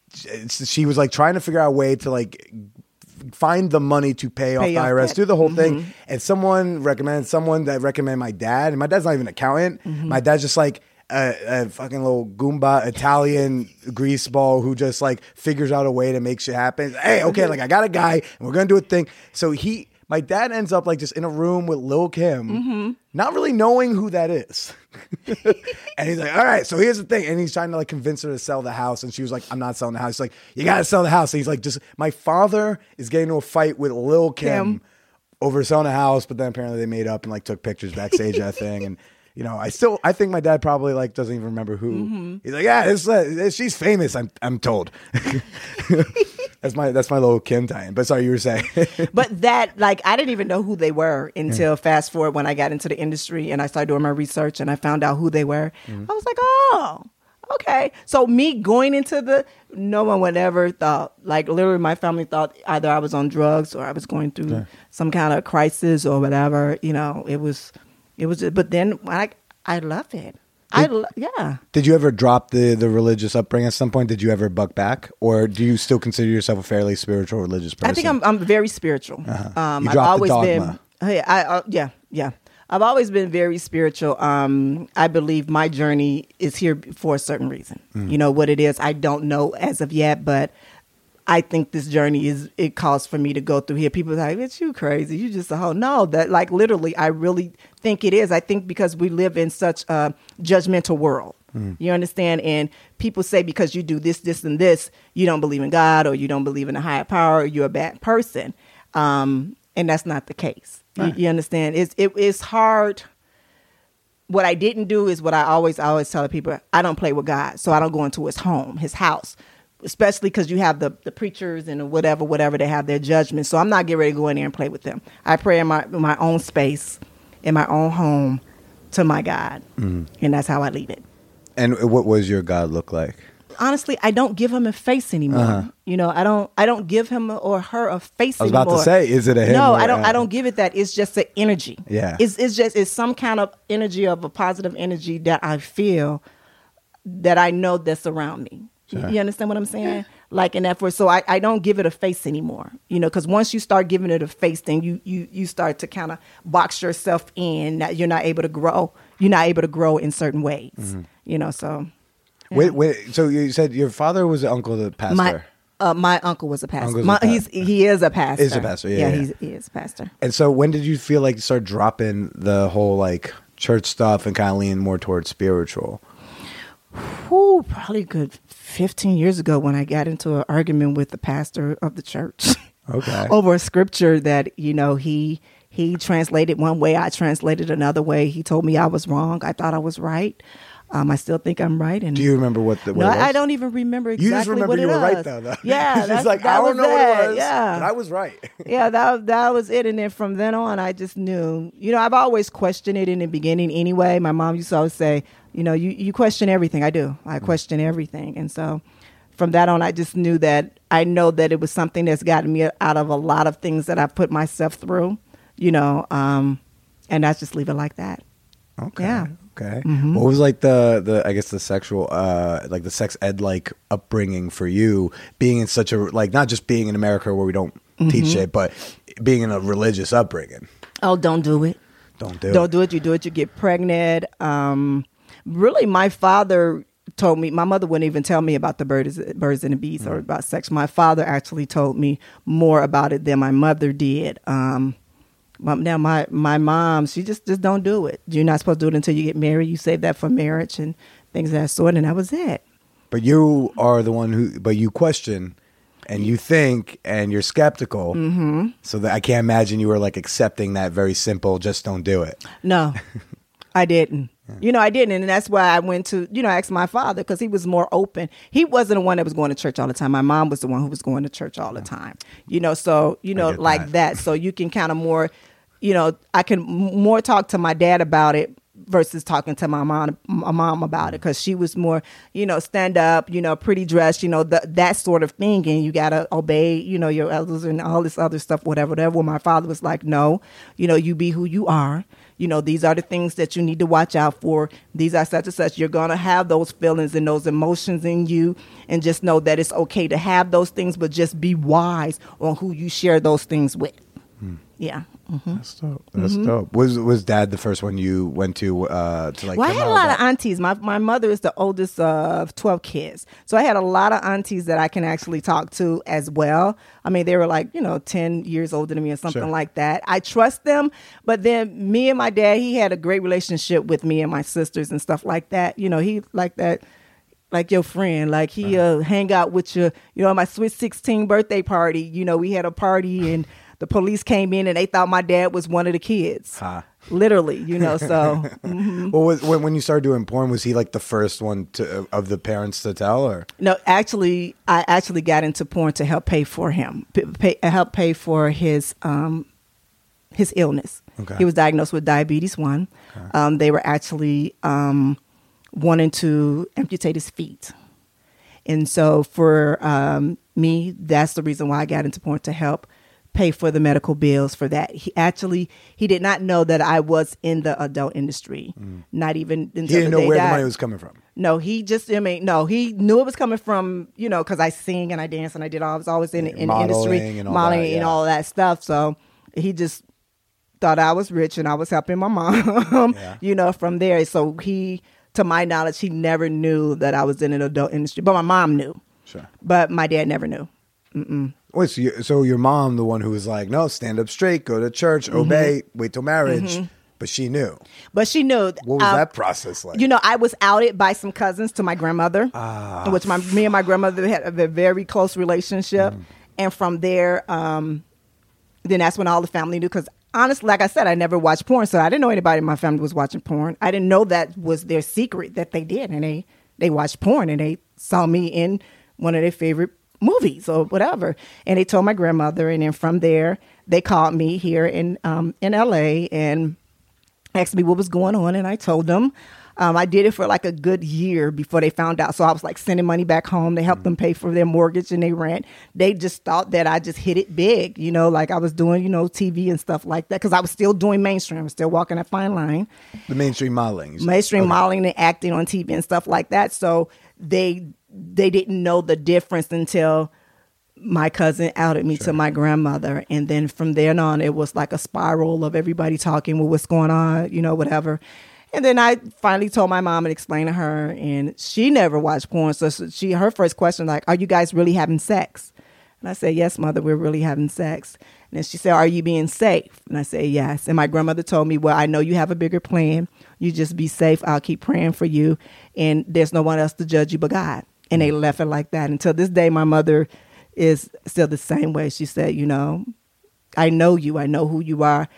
she was like trying to figure out a way to like find the money to pay, off Pay the IRS, do the whole thing. And someone recommended someone that recommended my dad, and my dad's not even an accountant. My dad's just like a, a fucking little Goomba Italian greaseball who just like figures out a way to make shit happen. Hey, okay, like I got a guy, and we're gonna do a thing. So he. My dad ends up like just in a room with Lil Kim, mm-hmm. not really knowing who that is. and he's like, all right, so here's the thing. And he's trying to like convince her to sell the house. And she was like, I'm not selling the house. He's like, you got to sell the house. And he's like, just, my father is getting into a fight with Lil Kim, Kim. over selling a house. But then apparently they made up and like took pictures backstage of that thing. And, you know, I still, I think my dad probably like doesn't even remember who. He's like, yeah, this, uh, she's famous. I'm, I'm told. that's my, that's my little Kim tie-in. But sorry, you were saying. but that like I didn't even know who they were until fast forward when I got into the industry and I started doing my research and I found out who they were. I was like, oh, okay. So me going into the no one would ever thought like literally my family thought either I was on drugs or I was going through some kind of crisis or whatever. You know, it was it was. But then I I love it. I lo- yeah. Did you ever drop the the religious upbringing at some point? Did you ever buck back, or do you still consider yourself a fairly spiritual religious person? I think I'm I'm very spiritual. Um, Uh-huh. You I've dropped the always dogma. been. Yeah, I, uh, yeah, yeah. I've always been very spiritual. Um, I believe my journey is here for a certain reason. Mm. You know what it is. I don't know as of yet, but I think this journey is it calls for me to go through here. People are like, "It's you crazy? You just a whole no." That like literally, I really think it is. I think because we live in such a judgmental world. You understand? And people say because you do this, this, and this, you don't believe in God or you don't believe in a higher power or you're a bad person. Um, and that's not the case. You, you understand? It's it, it's hard what I didn't do is what I always always tell people I don't play with God, so I don't go into his home, his house, especially because you have the the preachers and whatever whatever they have their judgment. So I'm not getting ready to go in there and play with them. I pray in my in my own space, in my own home, to my God, and that's how I leave it. And what was your God look like? honestly, I don't give him a face anymore. You know, I don't I don't give him or her a face Uh-huh. I was about to say, is it a No, I don't a- I don't give it that. It's just the energy. Yeah. It's it's just it's some kind of energy of a positive energy that I feel that I know that's around me. You- Sure. You understand what I'm saying? Like an effort. So I, I don't give it a face anymore. You know, because once you start giving it a face, then you you you start to kind of box yourself in. That you're not able to grow. You're not able to grow in certain ways. Mm-hmm. You know, so Wait, wait. So you said your father was an uncle, the pastor. my uh, my uncle was a pastor. A My, pa- he's he is a pastor. Is a pastor, yeah, yeah. he's, he is a pastor. And so when did you feel like you started dropping the whole like church stuff and kind of leaning more towards spiritual? Whew, probably good 15 years ago when I got into an argument with the pastor of the church Okay. over a scripture that, you know, he he translated one way, I translated another way. He told me I was wrong. I thought I was right. Um, I still think I'm right. And Do you remember what the what no, it was? I don't even remember exactly You just remember what you it were right though. though. Yeah, It's that's, like that I don't was know what it. was. Yeah, but I was right. yeah, that that was it. And then from then on, I just knew. You know, I've always questioned it in the beginning. Anyway, my mom used to always say, you know, you you question everything. I do. I question everything, and so from that on, I just knew that I know that it was something that's gotten me out of a lot of things that I've put myself through. You know, um, and I just leave it like that. Okay. Yeah. Okay. Mhm. What was like the the I guess the sexual uh like the sex ed like upbringing for you being in such a like not just being in America where we don't Mm-hmm. teach it but being in a religious upbringing. Oh, don't do it. Don't do it. don't it. do it. You do it, you get pregnant. Um, really, my father told me. My mother wouldn't even tell me about the birds, birds and the bees, Mm. or about sex. My father actually told me more about it than my mother did. Um, now my my mom, she just just don't do it. You're not supposed to do it until you get married. You save that for marriage and things of that sort. And that was it. But you are the one who but you question and you think and you're skeptical. Mm-hmm. So that I can't imagine you were like accepting that very simple just don't do it. No, I didn't. You know, I didn't, and that's why I went to you know ask my father because he was more open. He wasn't the one that was going to church all the time. My mom was the one who was going to church all the time. You know, so you know like that. that. So you can kind of more, you know, I can more talk to my dad about it versus talking to my mom my mom about it. Mm. Because she was more you know stand up you know pretty dressed you know the, that sort of thing. And you gotta obey you know your elders and all this other stuff whatever whatever. Well, my father was like no you know you be who you are. You know these are the things that you need to watch out for. These are such and such. You're gonna have those feelings and those emotions in you and just know that it's okay to have those things but just be wise on who you share those things with yeah hmm That's dope. That's dope. Was was dad the first one you went to uh to like well, I had a out lot of about- aunties. My my mother is the oldest of twelve kids, so I had a lot of aunties that I can actually talk to as well. I mean, they were like you know ten years older than me or something Sure. like that. I trust them, but then me and my dad, he had a great relationship with me and my sisters and stuff like that. You know, he like that. Like your friend, like he uh, hang out with you. You know, my sweet sixteen birthday party. You know, we had a party and the police came in and they thought my dad was one of the kids. Huh. Literally, you know. So Well, was, when when you started doing porn, was he like the first one to of the parents to tell, or No, actually, I actually got into porn to help pay for him, pay, help pay for his um, his illness. Okay. He was diagnosed with diabetes one. Um, they were actually um, wanting to amputate his feet, and so for um, me, that's the reason why I got into porn to help pay for the medical bills for that. He actually he did not know that I was in the adult industry, mm. not even until he didn't the know where the money was coming from? no, he just, I mean, no, he knew it was coming from, you know, because I sing and I dance and I did all, I was always in, in the industry, and all modeling that, and all that stuff. So he just thought I was rich and I was helping my mom, Yeah. you know, from there. So he, to my knowledge, he never knew that I was in an adult industry, but my mom knew, Sure. but my dad never knew. Wait, so, you, so your mom, the one who was like, no, stand up straight, go to church, Mm-hmm. obey, wait till marriage, but she knew. But she knew. What was um, that process like? You know, I was outed by some cousins to my grandmother, Ah. which my me and my grandmother had a very close relationship, Mm. and from there, um, then that's when all the family knew. Because honestly, like I said, I never watched porn, so I didn't know anybody in my family was watching porn. I didn't know that was their secret that they did, and they they watched porn and they saw me in one of their favorite movies or whatever, and they told my grandmother, and then from there, they called me here in um, in L.A. and asked me what was going on, and I told them. Um, I did it for like a good year before they found out. So I was like sending money back home. They helped them pay for their mortgage and their rent. They just thought that I just hit it big, you know, like I was doing, you know, TV and stuff like that because I was still doing mainstream. I was still walking that fine line The mainstream modeling. mainstream Okay. modeling and acting on TV and stuff like that. So they they didn't know the difference until my cousin outed me to my grandmother, and then from then on, it was like a spiral of everybody talking, well, what's going on, you know, whatever. And then I finally told my mom and explained to her, and she never watched porn. So she, her first question like, "Are you guys really having sex?" And I said, Yes, mother, we're really having sex. And she said, Are you being safe? And I said, Yes. And my grandmother told me, Well, I know you have a bigger plan. You just be safe. I'll keep praying for you. And there's no one else to judge you but God. And they left it like that. Until this day, my mother is still the same way. She said, You know, I know you. I know who you are.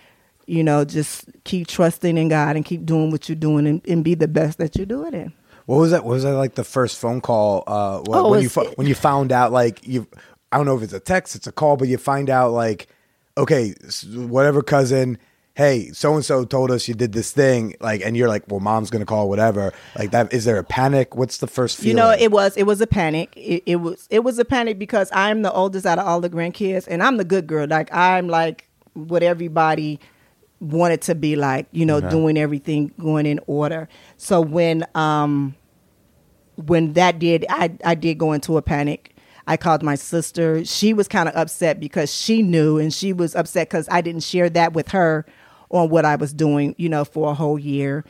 You know, just keep trusting in God and keep doing what you're doing and, and be the best that you're doing it. What was that? What was that like the first phone call? Uh, wh- Oh, when you when you found out like you, I don't know if it's a text, it's a call, but you find out like, okay, whatever cousin, hey, so and so told us you did this thing, like, and you're like, well, mom's gonna call, whatever. Like that, is there a panic? What's the first feeling? You know, it was it was a panic. It, it was it was a panic because I'm the oldest out of all the grandkids, and I'm the good girl. Like I'm like what everybody wanted to be like. You know, doing everything going in order. So when um when that did, I I did go into a panic. I called my sister. She was kind of upset because she knew, and she was upset because I didn't share that with her on what I was doing, you know, for a whole year.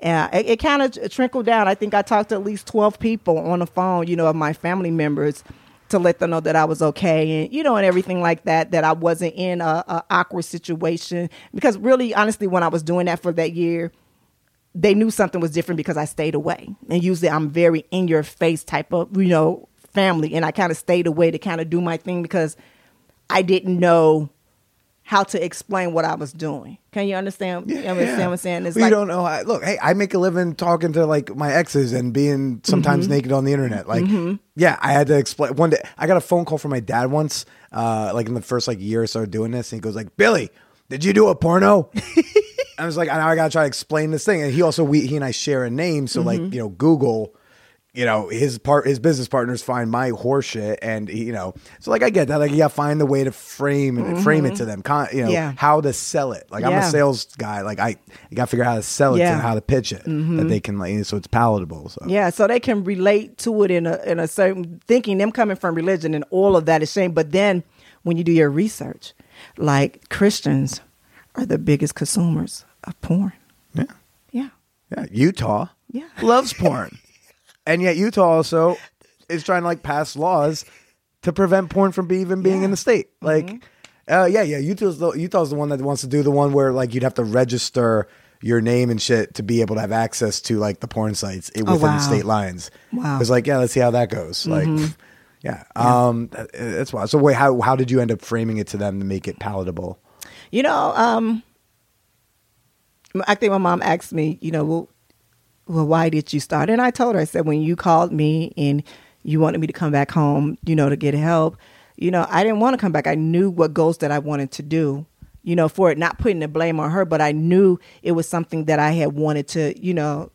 And it, it kind of trickled down. I think I talked to at least 12 people on the phone, you know, of my family members to let them know that I was okay and, you know, and everything like that, that I wasn't in a, a awkward situation. Because really, honestly, when I was doing that for that year, they knew something was different because I stayed away. And usually I'm very in your face type of, you know, family. And I kind of stayed away to kind of do my thing because I didn't know how to explain what I was doing. Can you understand? you understand what I'm saying? It's Well, like, you don't know. I, look, hey, I make a living talking to like my exes and being sometimes Mm-hmm. naked on the internet. Like, yeah, I had to explain. One day, I got a phone call from my dad once, uh, like in the first like year or so doing this, and he goes like, "Billy, did you do a porno?" I was like, "Now I gotta try to explain this thing." And he also, we, he and I share a name, so Mm-hmm. like, you know, Google. You know his part, his business partners find my horseshit, and he, you know, so like I get that, like you gotta find the way to frame and frame it to them, Con- you know, Mm-hmm. Yeah. how to sell it. Like I'm a sales guy, like I, you gotta figure out how to sell it Yeah. Mm-hmm. and how to pitch it that they can like, so it's palatable. So Yeah, so they can relate to it in a in a certain thinking. Them coming from religion and all of that is shame. But then when you do your research, like Christians are the biggest consumers of porn. yeah, Yeah, yeah. Utah, Yeah. loves porn, and yet Utah also is trying to like pass laws to prevent porn from be, even being in the state. Like, Mm-hmm. uh, yeah, yeah. Utah's the Utah's the one that wants to do the one where like you'd have to register your name and shit to be able to have access to like the porn sites Oh, within wow. state lines. Wow. It's like, yeah, let's see how that goes. Like, yeah, um, that- that's why. So wait, how how did you end up framing it to them to make it palatable? you know, um, I think my mom asked me, you know, well, well, why did you start? And I told her, I said, when you called me and you wanted me to come back home, you know, to get help, you know, I didn't want to come back. I knew what goals that I wanted to do, you know, for it, not putting the blame on her, but I knew it was something that I had wanted to, you know,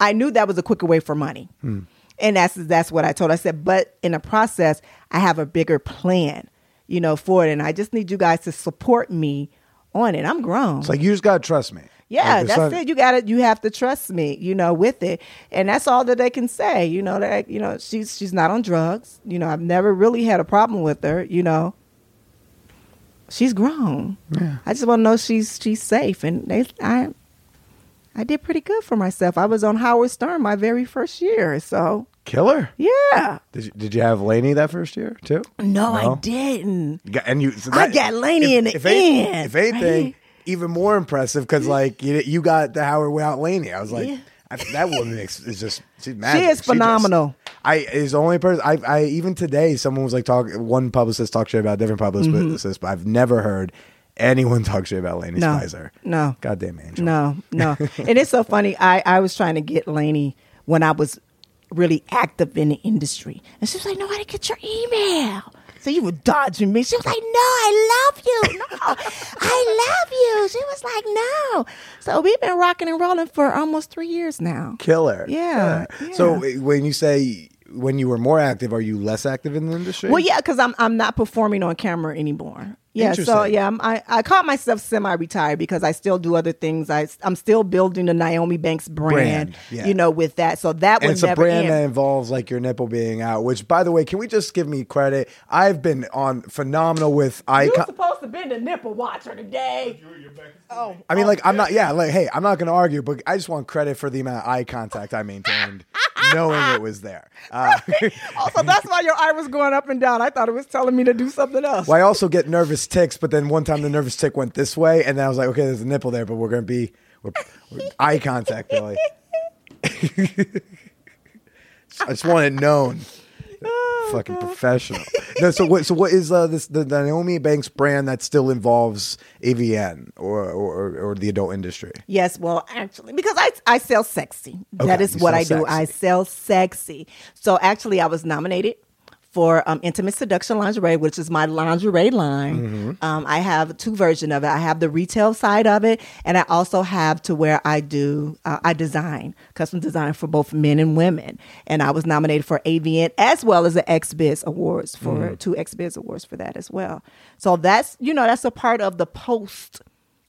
I knew that was a quicker way for money. Hmm. And that's that's what I told. her. I said, but in the process, I have a bigger plan, you know, for it. And I just need you guys to support me on it. I'm grown. It's like you just gotta trust me. Yeah, Like, that's not- it. You got to You have to trust me, you know, with it, and that's all that they can say. You know that you know she's she's not on drugs. You know, I've never really had a problem with her. You know, she's grown. Yeah. I just want to know she's she's safe, and they I I did pretty good for myself. I was on Howard Stern my very first year, so Killer. yeah. Did you, did you have Laney that first year too? No, No? I didn't. You got- and you, so I got Laney in the if any- end, If anything, right? Even more impressive because like you, you got the Howard without Laney. I was like, Yeah. I, that woman is, is just she's magic. She is just- phenomenal. I is the only person. I, I even today someone was like talk. One publicist talk shit about different publicist, but I've never heard anyone talk shit about Laney Mm-hmm. No, Spicer. no. goddamn angel. No, no. and it's so funny. I, I was trying to get Lainey when I was really active in the industry. And she was like, no, I didn't get your email. So you were dodging me. She was like, no, I love you. No, I love you. She was like, no. So we've been rocking and rolling for almost three years now. Killer. Yeah, So yeah. when you say when you were more active, are you less active in the industry? Well, yeah, because I'm I'm not performing on camera anymore. Yeah, so yeah, I'm, I I call myself semi-retired because I still do other things. I I'm still building the Nyomi Banxxx brand, Brand, yeah. you know, with that. So that And it's a brand end. that involves like your nipple being out. Which, by the way, can we just give me credit? I've been on phenomenal with you icon. supposed to be the nipple watcher today. Oh, I mean, like, I'm not. Yeah, like, hey, I'm not going to argue, but I just want credit for the amount of eye contact I maintained, knowing it was there. Uh, also that's why your eye was going up and down. I thought it was telling me to do something else. well, I also get nervous ticks, but then one time the nervous tick went this way, and then I was like, okay, there's a nipple there, but we're going to be we're, we're eye contact, Billy. I just want it known. Fucking professional. No, so what? So what is uh, this the, the Nyomi Banxxx brand that still involves AVN or or, or the adult industry? Yes, well, actually, because I I sell sexy. that Okay, is you what I do. I sell sexy. So actually, I was nominated for um, Intimate Seduction Lingerie, which is my lingerie line. Mm-hmm. Um, I have two versions of it. I have the retail side of it, and I also have to where I do uh, I design custom design for both men and women. And I was nominated for AVN as well as the XBiz Awards for Mm-hmm. two XBiz Awards for that as well. So that's you know that's a part of the post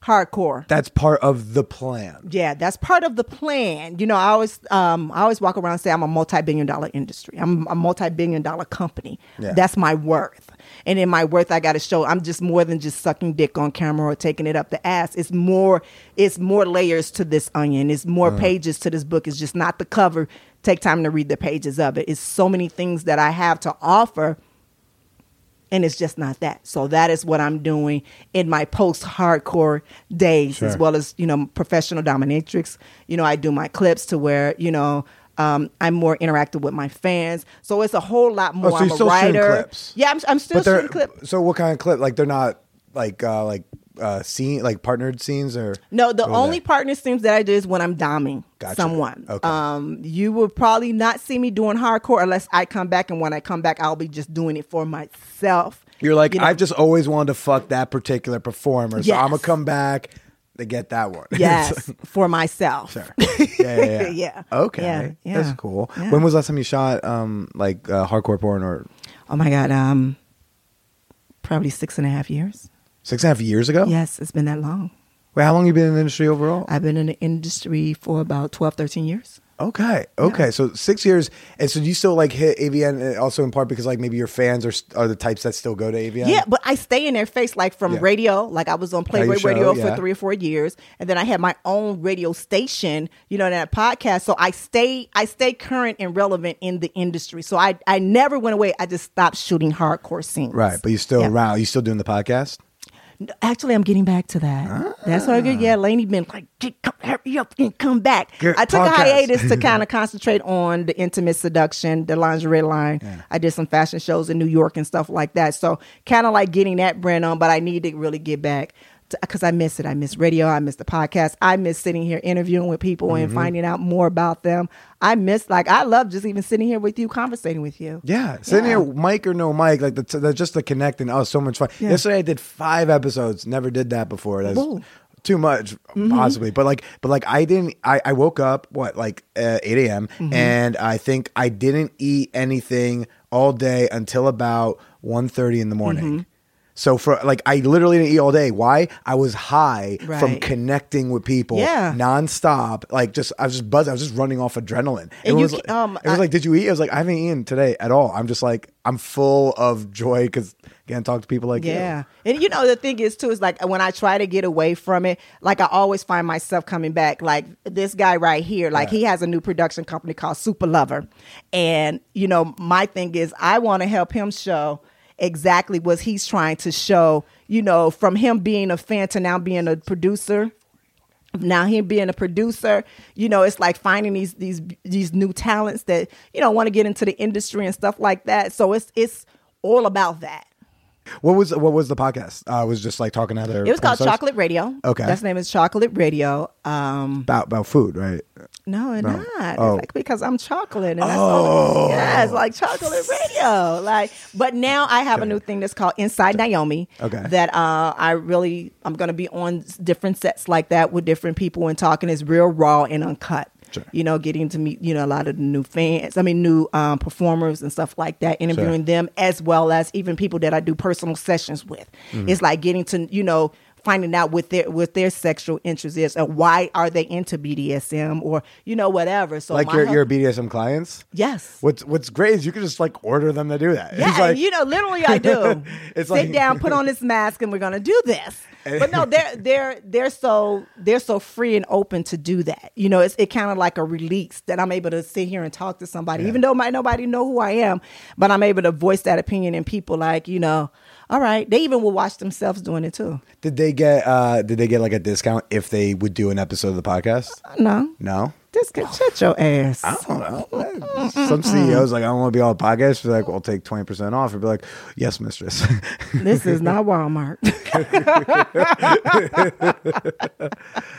hardcore. That's part of the plan. Yeah, that's part of the plan. You know, I always um I always walk around and say I'm a multi-billion dollar industry. I'm a multi-billion dollar company. Yeah. That's my worth. And in my worth I got to show I'm just more than just sucking dick on camera or taking it up the ass. It's more it's more layers to this onion. It's more Uh-huh. pages to this book. It's just not the cover. Take time to read the pages of it. It's so many things that I have to offer and it's just not that. So that is what I'm doing in my post-hardcore days, as well as you know professional dominatrix. You know, I do my clips to where you know. Um, I'm more interactive with my fans, so it's a whole lot more. Oh, so I'm you're a still shooting writer. clips? Yeah, I'm, I'm still shooting clips. so what kind of clip? Like they're not like uh like uh scene like partnered scenes or No, the only they? partner scenes that I do is when I'm doming Gotcha. someone. Okay. Um, you will probably not see me doing hardcore unless I come back, and when I come back, I'll be just doing it for myself. You're like you know. I've just always wanted to fuck that particular performer, so I'm gonna come back to get that one. Yes, for myself. sure. Yeah, yeah, yeah. Yeah. Okay, Yeah, yeah. that's cool. When was the last time you shot um like uh, hardcore porn or Oh my God. Um, probably six and a half years. Six and a half years ago? Yes, it's been that long. Wait, how long have you been in the industry overall? I've been in the industry for about 12, 13 years. Okay, okay, so six years, and so you still like hit AVN uh, also in part because like maybe your fans are are the types that still go to AVN. Yeah, but I stay in their face like from Yeah. radio. Like I was on Playboy show, Radio yeah. for three or four years, and then I had my own radio station. You know that podcast. So I stay I stay current and relevant in the industry. So I I never went away. I just stopped shooting hardcore scenes. right. But you're still Yeah. around. You still doing the podcast? Actually, I'm getting back to that. That's what I get. Yeah, Lainey been like, "Get- come, hurry up and come back. Good I took a hiatus to kind of concentrate on the intimate seduction, the lingerie line. I did some fashion shows in New York and stuff like that. So kind of like getting that brand on, but I need to really get back because I miss it. I miss radio. I miss the podcast. I miss sitting here interviewing with people and Mm-hmm. finding out more about them. I miss like I love just even sitting here with you, conversating with you. Yeah, sitting Yeah. here, mic or no mic, like the, the just the connecting. Oh, so much fun. Yeah. Yesterday I did five episodes. Never did that before. That's too much, Mm-hmm. possibly. But like, but like, I didn't. I, I woke up what like uh, eight a.m. Mm-hmm. and I think I didn't eat anything all day until about 1.30 in the morning. So for like, I literally didn't eat all day. Why? I was high from connecting with people, Yeah. nonstop. Like, just I was just buzzing. I was just running off adrenaline. And it you was, ca- like- um, it was I- like, did you eat? I was like, I haven't eaten today at all. I'm just like, I'm full of joy because again, talk to people like you. Yeah. And you know, the thing is too, is like when I try to get away from it, like I always find myself coming back. Like this guy right here, like he has a new production company called Super Lover. And, you know, my thing is I want to help him show exactly what he's trying to show, you know, from him being a fan to now being a producer. Now him being a producer you know it's like finding these these these new talents that you know want to get into the industry and stuff like that. So it's it's all about that What was what was the podcast? Uh, it was just like talking to other. It was called? Chocolate Radio. Okay. That's name is Chocolate Radio. Um, about about food, right? no, it's No. not. Oh. It's like because I'm chocolate. And that's Oh. all, yeah, like Chocolate Radio. Like, but now I have a new thing that's called Inside Nyomi. Okay. That uh, I really I'm going to be on different sets like that with different people and talking is real raw and uncut. Sure. You know, getting to meet you know a lot of the new fans. I mean, new um, performers and stuff like that. Interviewing them as well as even people that I do personal sessions with. Mm-hmm. It's like getting to you know finding out what their what their sexual interest is and why are they into BDSM or you know whatever. So like my your your BDSM clients. yes. What's What's great is you can just like order them to do that. Yeah, It's like, you know, literally, I do. It's Sit like- down, put on this mask, and we're gonna do this. But no, they're they're they're so they're so free and open to do that. You know, it's it kind of like a release that I'm able to sit here and talk to somebody, even though might nobody know who I am, but I'm able to voice that opinion, and people like you know, all right, they even will watch themselves doing it too. did they get uh did they get like a discount if they would do an episode of the podcast? No, No. Just get shut your ass. I don't know. Some CEOs like I don't want to be on the podcast. They're like, "We'll take twenty percent off." Or be like, "Yes, mistress." This is not Walmart.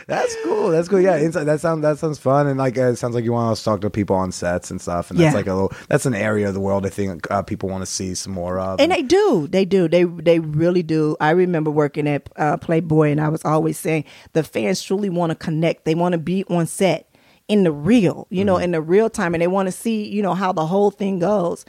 That's cool. That's cool. Yeah, inside, that sounds that sounds fun, and like uh, it sounds like you want to talk to people on sets and stuff. And that's Yeah. like a little. That's an area of the world I think uh, people want to see some more of. And they do, they do, they they really do. I remember working at uh, Playboy, and I was always saying the fans truly want to connect. They want to be on set in the real, you know, in the real time, and they want to see, you know, how the whole thing goes.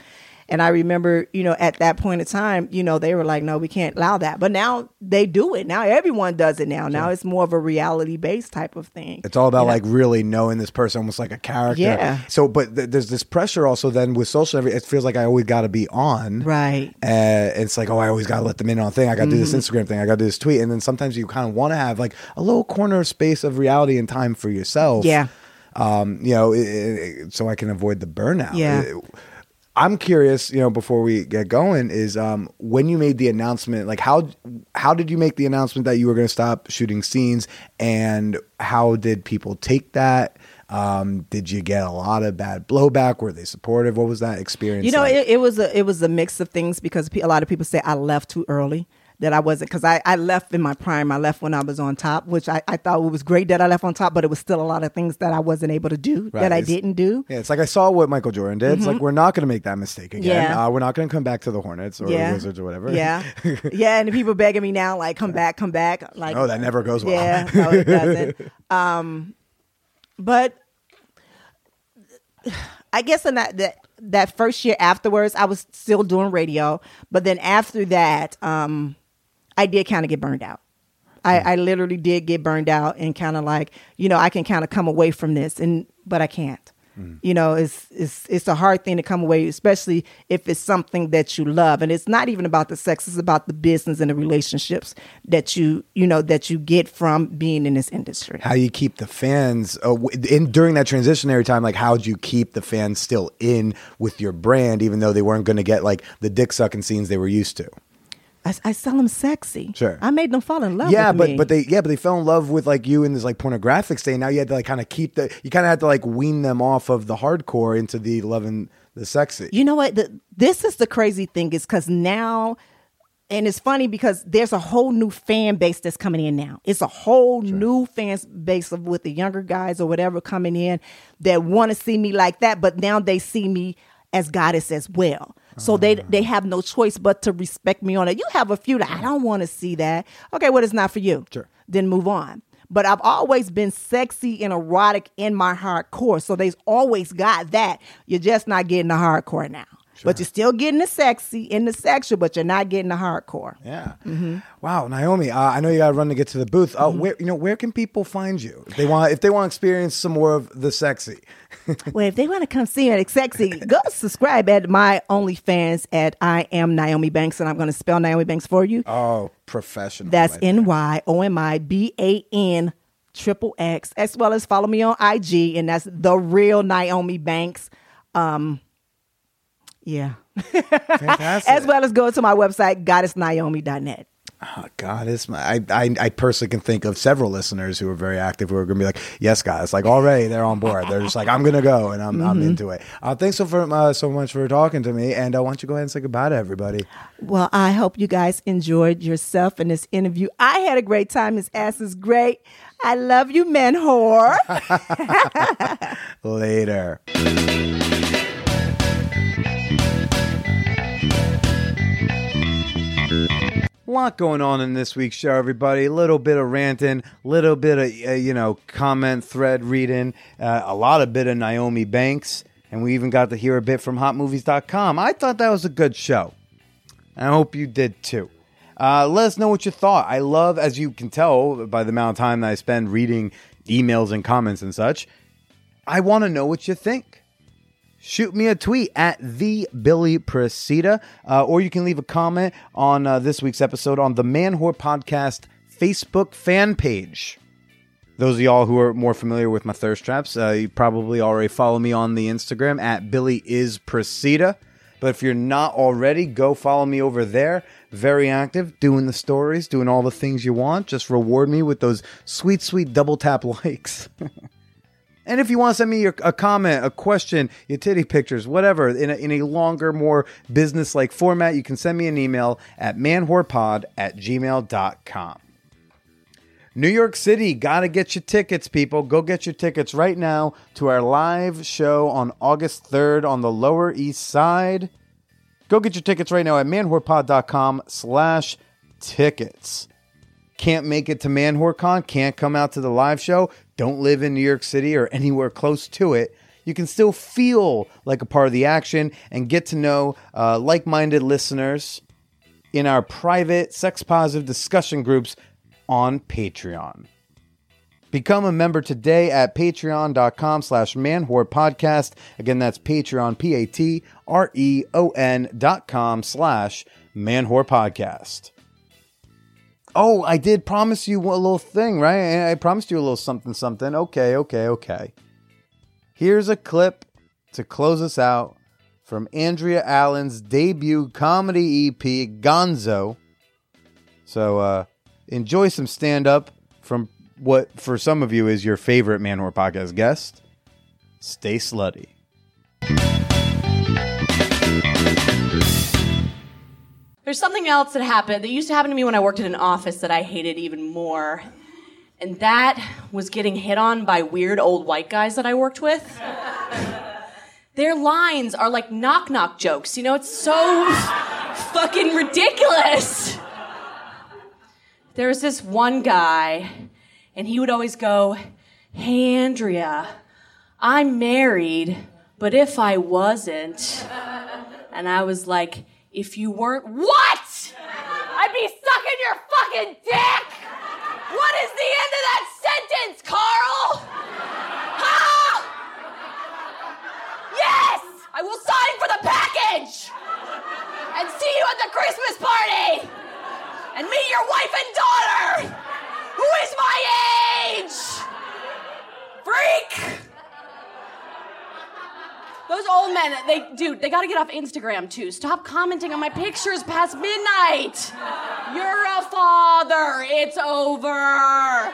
And I remember, you know, at that point in time, you know, they were like, "No, we can't allow that." But now they do it. Now everyone does it. Now, now it's more of a reality based type of thing. It's all about like really knowing this person, almost like a character. Yeah. So, but th- there's this pressure also then with social. It feels like I always got to be on. Right. Uh, it's like, oh, I always got to let them in on a thing. I got to do this Mm-hmm. Instagram thing. I got to do this tweet. And then sometimes you kind of want to have like a little corner space of reality and time for yourself. Yeah. Um, you know, it, it, so I can avoid the burnout. Yeah. It- I'm curious, you know, before we get going, is um, when you made the announcement, like how how did you make the announcement that you were going to stop shooting scenes, and how did people take that? Um, did you get a lot of bad blowback? Were they supportive? What was that experience? You know, like? it, it was a it was a mix of things because a lot of people say I left too early. That I wasn't because I, I left in my prime. I left when I was on top, which I, I thought it was great that I left on top, but it was still a lot of things that I wasn't able to do Right, that I it's- didn't do. Yeah, it's like I saw what Michael Jordan did. It's like we're not going to make that mistake again. Mm-hmm. Yeah. Uh, we're not going to come back to the Hornets or the Wizards or whatever. Yeah, yeah, and the people begging me now, like, come back, come back. Like, Oh, that never goes well. Yeah, no, it doesn't. um, but I guess in that, that that first year afterwards, I was still doing radio, but then after that, um, I did kind of get burned out. I, I literally did get burned out and kind of like, you know, I can kind of come away from this, and but I can't. You know, it's it's it's a hard thing to come away, especially if it's something that you love, and it's not even about the sex; it's about the business and the relationships that you you know that you get from being in this industry. how you keep the fans uh, in during that transitionary time like how'd you keep the fans still in with your brand even though they weren't going to get like the dick sucking scenes they were used to I, I sell them sexy. Sure. I made them fall in love. yeah with but me. but they yeah but they fell in love with like you in this like pornographic state now you had to like kind of keep the you kind of had to like wean them off of the hardcore into the loving the sexy You know what? The, this is the crazy thing is because now, and it's funny because there's a whole new fan base that's coming in now. It's a whole new fan base of with the younger guys or whatever coming in that want to see me like that, but now they see me as goddess as well. So they oh. they have no choice but to respect me on it. You have a few that I don't want to see that. Okay, well it's not for you. Sure. Then move on. But I've always been sexy and erotic in my hardcore. So they've always got that. You're just not getting the hardcore now. But you're still getting the sexy and the sexual, but you're not getting the hardcore. yeah Mm-hmm. wow Nyomi uh, i know you gotta run to get to the booth uh, where you know where can people find you if they want if they want to experience some more of the sexy Well, if they want to come see me sexy, go subscribe at my OnlyFans at I am Nyomi Banxxx, and I'm going to spell Nyomi Banxxx for you. oh professional That's right. N Y O M I B A N triple X, as well as follow me on IG, and that's the real Nyomi Banxxx. Um, yeah. fantastic as well as go to my website, goddessnyomi.net. Oh, God, it's my, I, I, I personally can think of several listeners who are very active who are going to be like, yes, guys, like already they're on board. They're just like, I'm going to go and I'm, I'm into it. Uh, thanks so, for, uh, so much for talking to me. And I want you to go ahead and say goodbye to everybody. Well, I hope you guys enjoyed yourself in this interview. I had a great time. This ass is great. I love you, men whore. Later. Lot going on in this week's show, everybody. A little bit of ranting, little bit of uh, you know comment thread reading, uh, a lot of bit of Nyomi Banxxx, and we even got to hear a bit from HotMovies.com. I thought that was a good show. I hope you did too. Uh, let us know what you thought. I love, as you can tell by the amount of time that I spend reading emails and comments and such. I want to know what you think shoot me a tweet at the Billy Procida, uh, or you can leave a comment on uh, this week's episode on the Man Whore Podcast Facebook fan page. Those of y'all who are more familiar with my thirst traps, uh, you probably already follow me on the Instagram at Billy is Procida. But if you're not already, go follow me over there. Very active, doing the stories, doing all the things you want. Just reward me with those sweet, sweet double tap likes. And if you want to send me your, a comment, a question, your titty pictures, whatever, in a, in a longer, more business like format, you can send me an email at manwhorepod at gmail.com. New York City, gotta get your tickets, people. Go get your tickets right now to our live show on August 3rd on the Lower East Side. Go get your tickets right now at manwhorepod.com slash tickets. Can't make it to ManwhoreCon, can't come out to the live show, don't live in New York City or anywhere close to it, you can still feel like a part of the action and get to know uh, like minded listeners in our private sex positive discussion groups on Patreon. Become a member today at patreon.com slash manwhorepodcast. Again, that's Patreon, P-A-T-R-E-O-N dot com slash manwhorepodcast. Oh, I did promise you a little thing, right? I promised you a little something, something. Okay, okay, okay. Here's a clip to close us out from Andrea Allen's debut comedy EP, Gonzo. So uh, enjoy some stand up from what, for some of you, is your favorite Man Podcast guest. Stay slutty. There's something else that happened that used to happen to me when I worked in an office that I hated even more. And that was getting hit on by weird old white guys that I worked with. Their lines are like knock knock jokes, you know, it's so fucking ridiculous. There was this one guy, and he would always go, Hey, Andrea, I'm married, but if I wasn't. And I was like, if you weren't, what? I'd be sucking your fucking dick! What is the end of that sentence, Carl? Huh? Yes! I will sign for the package! And see you at the Christmas party! And meet your wife and daughter! Who is my age! Freak! Those old men, they, dude, they gotta get off Instagram too. Stop commenting on my pictures past midnight. You're a father. It's over.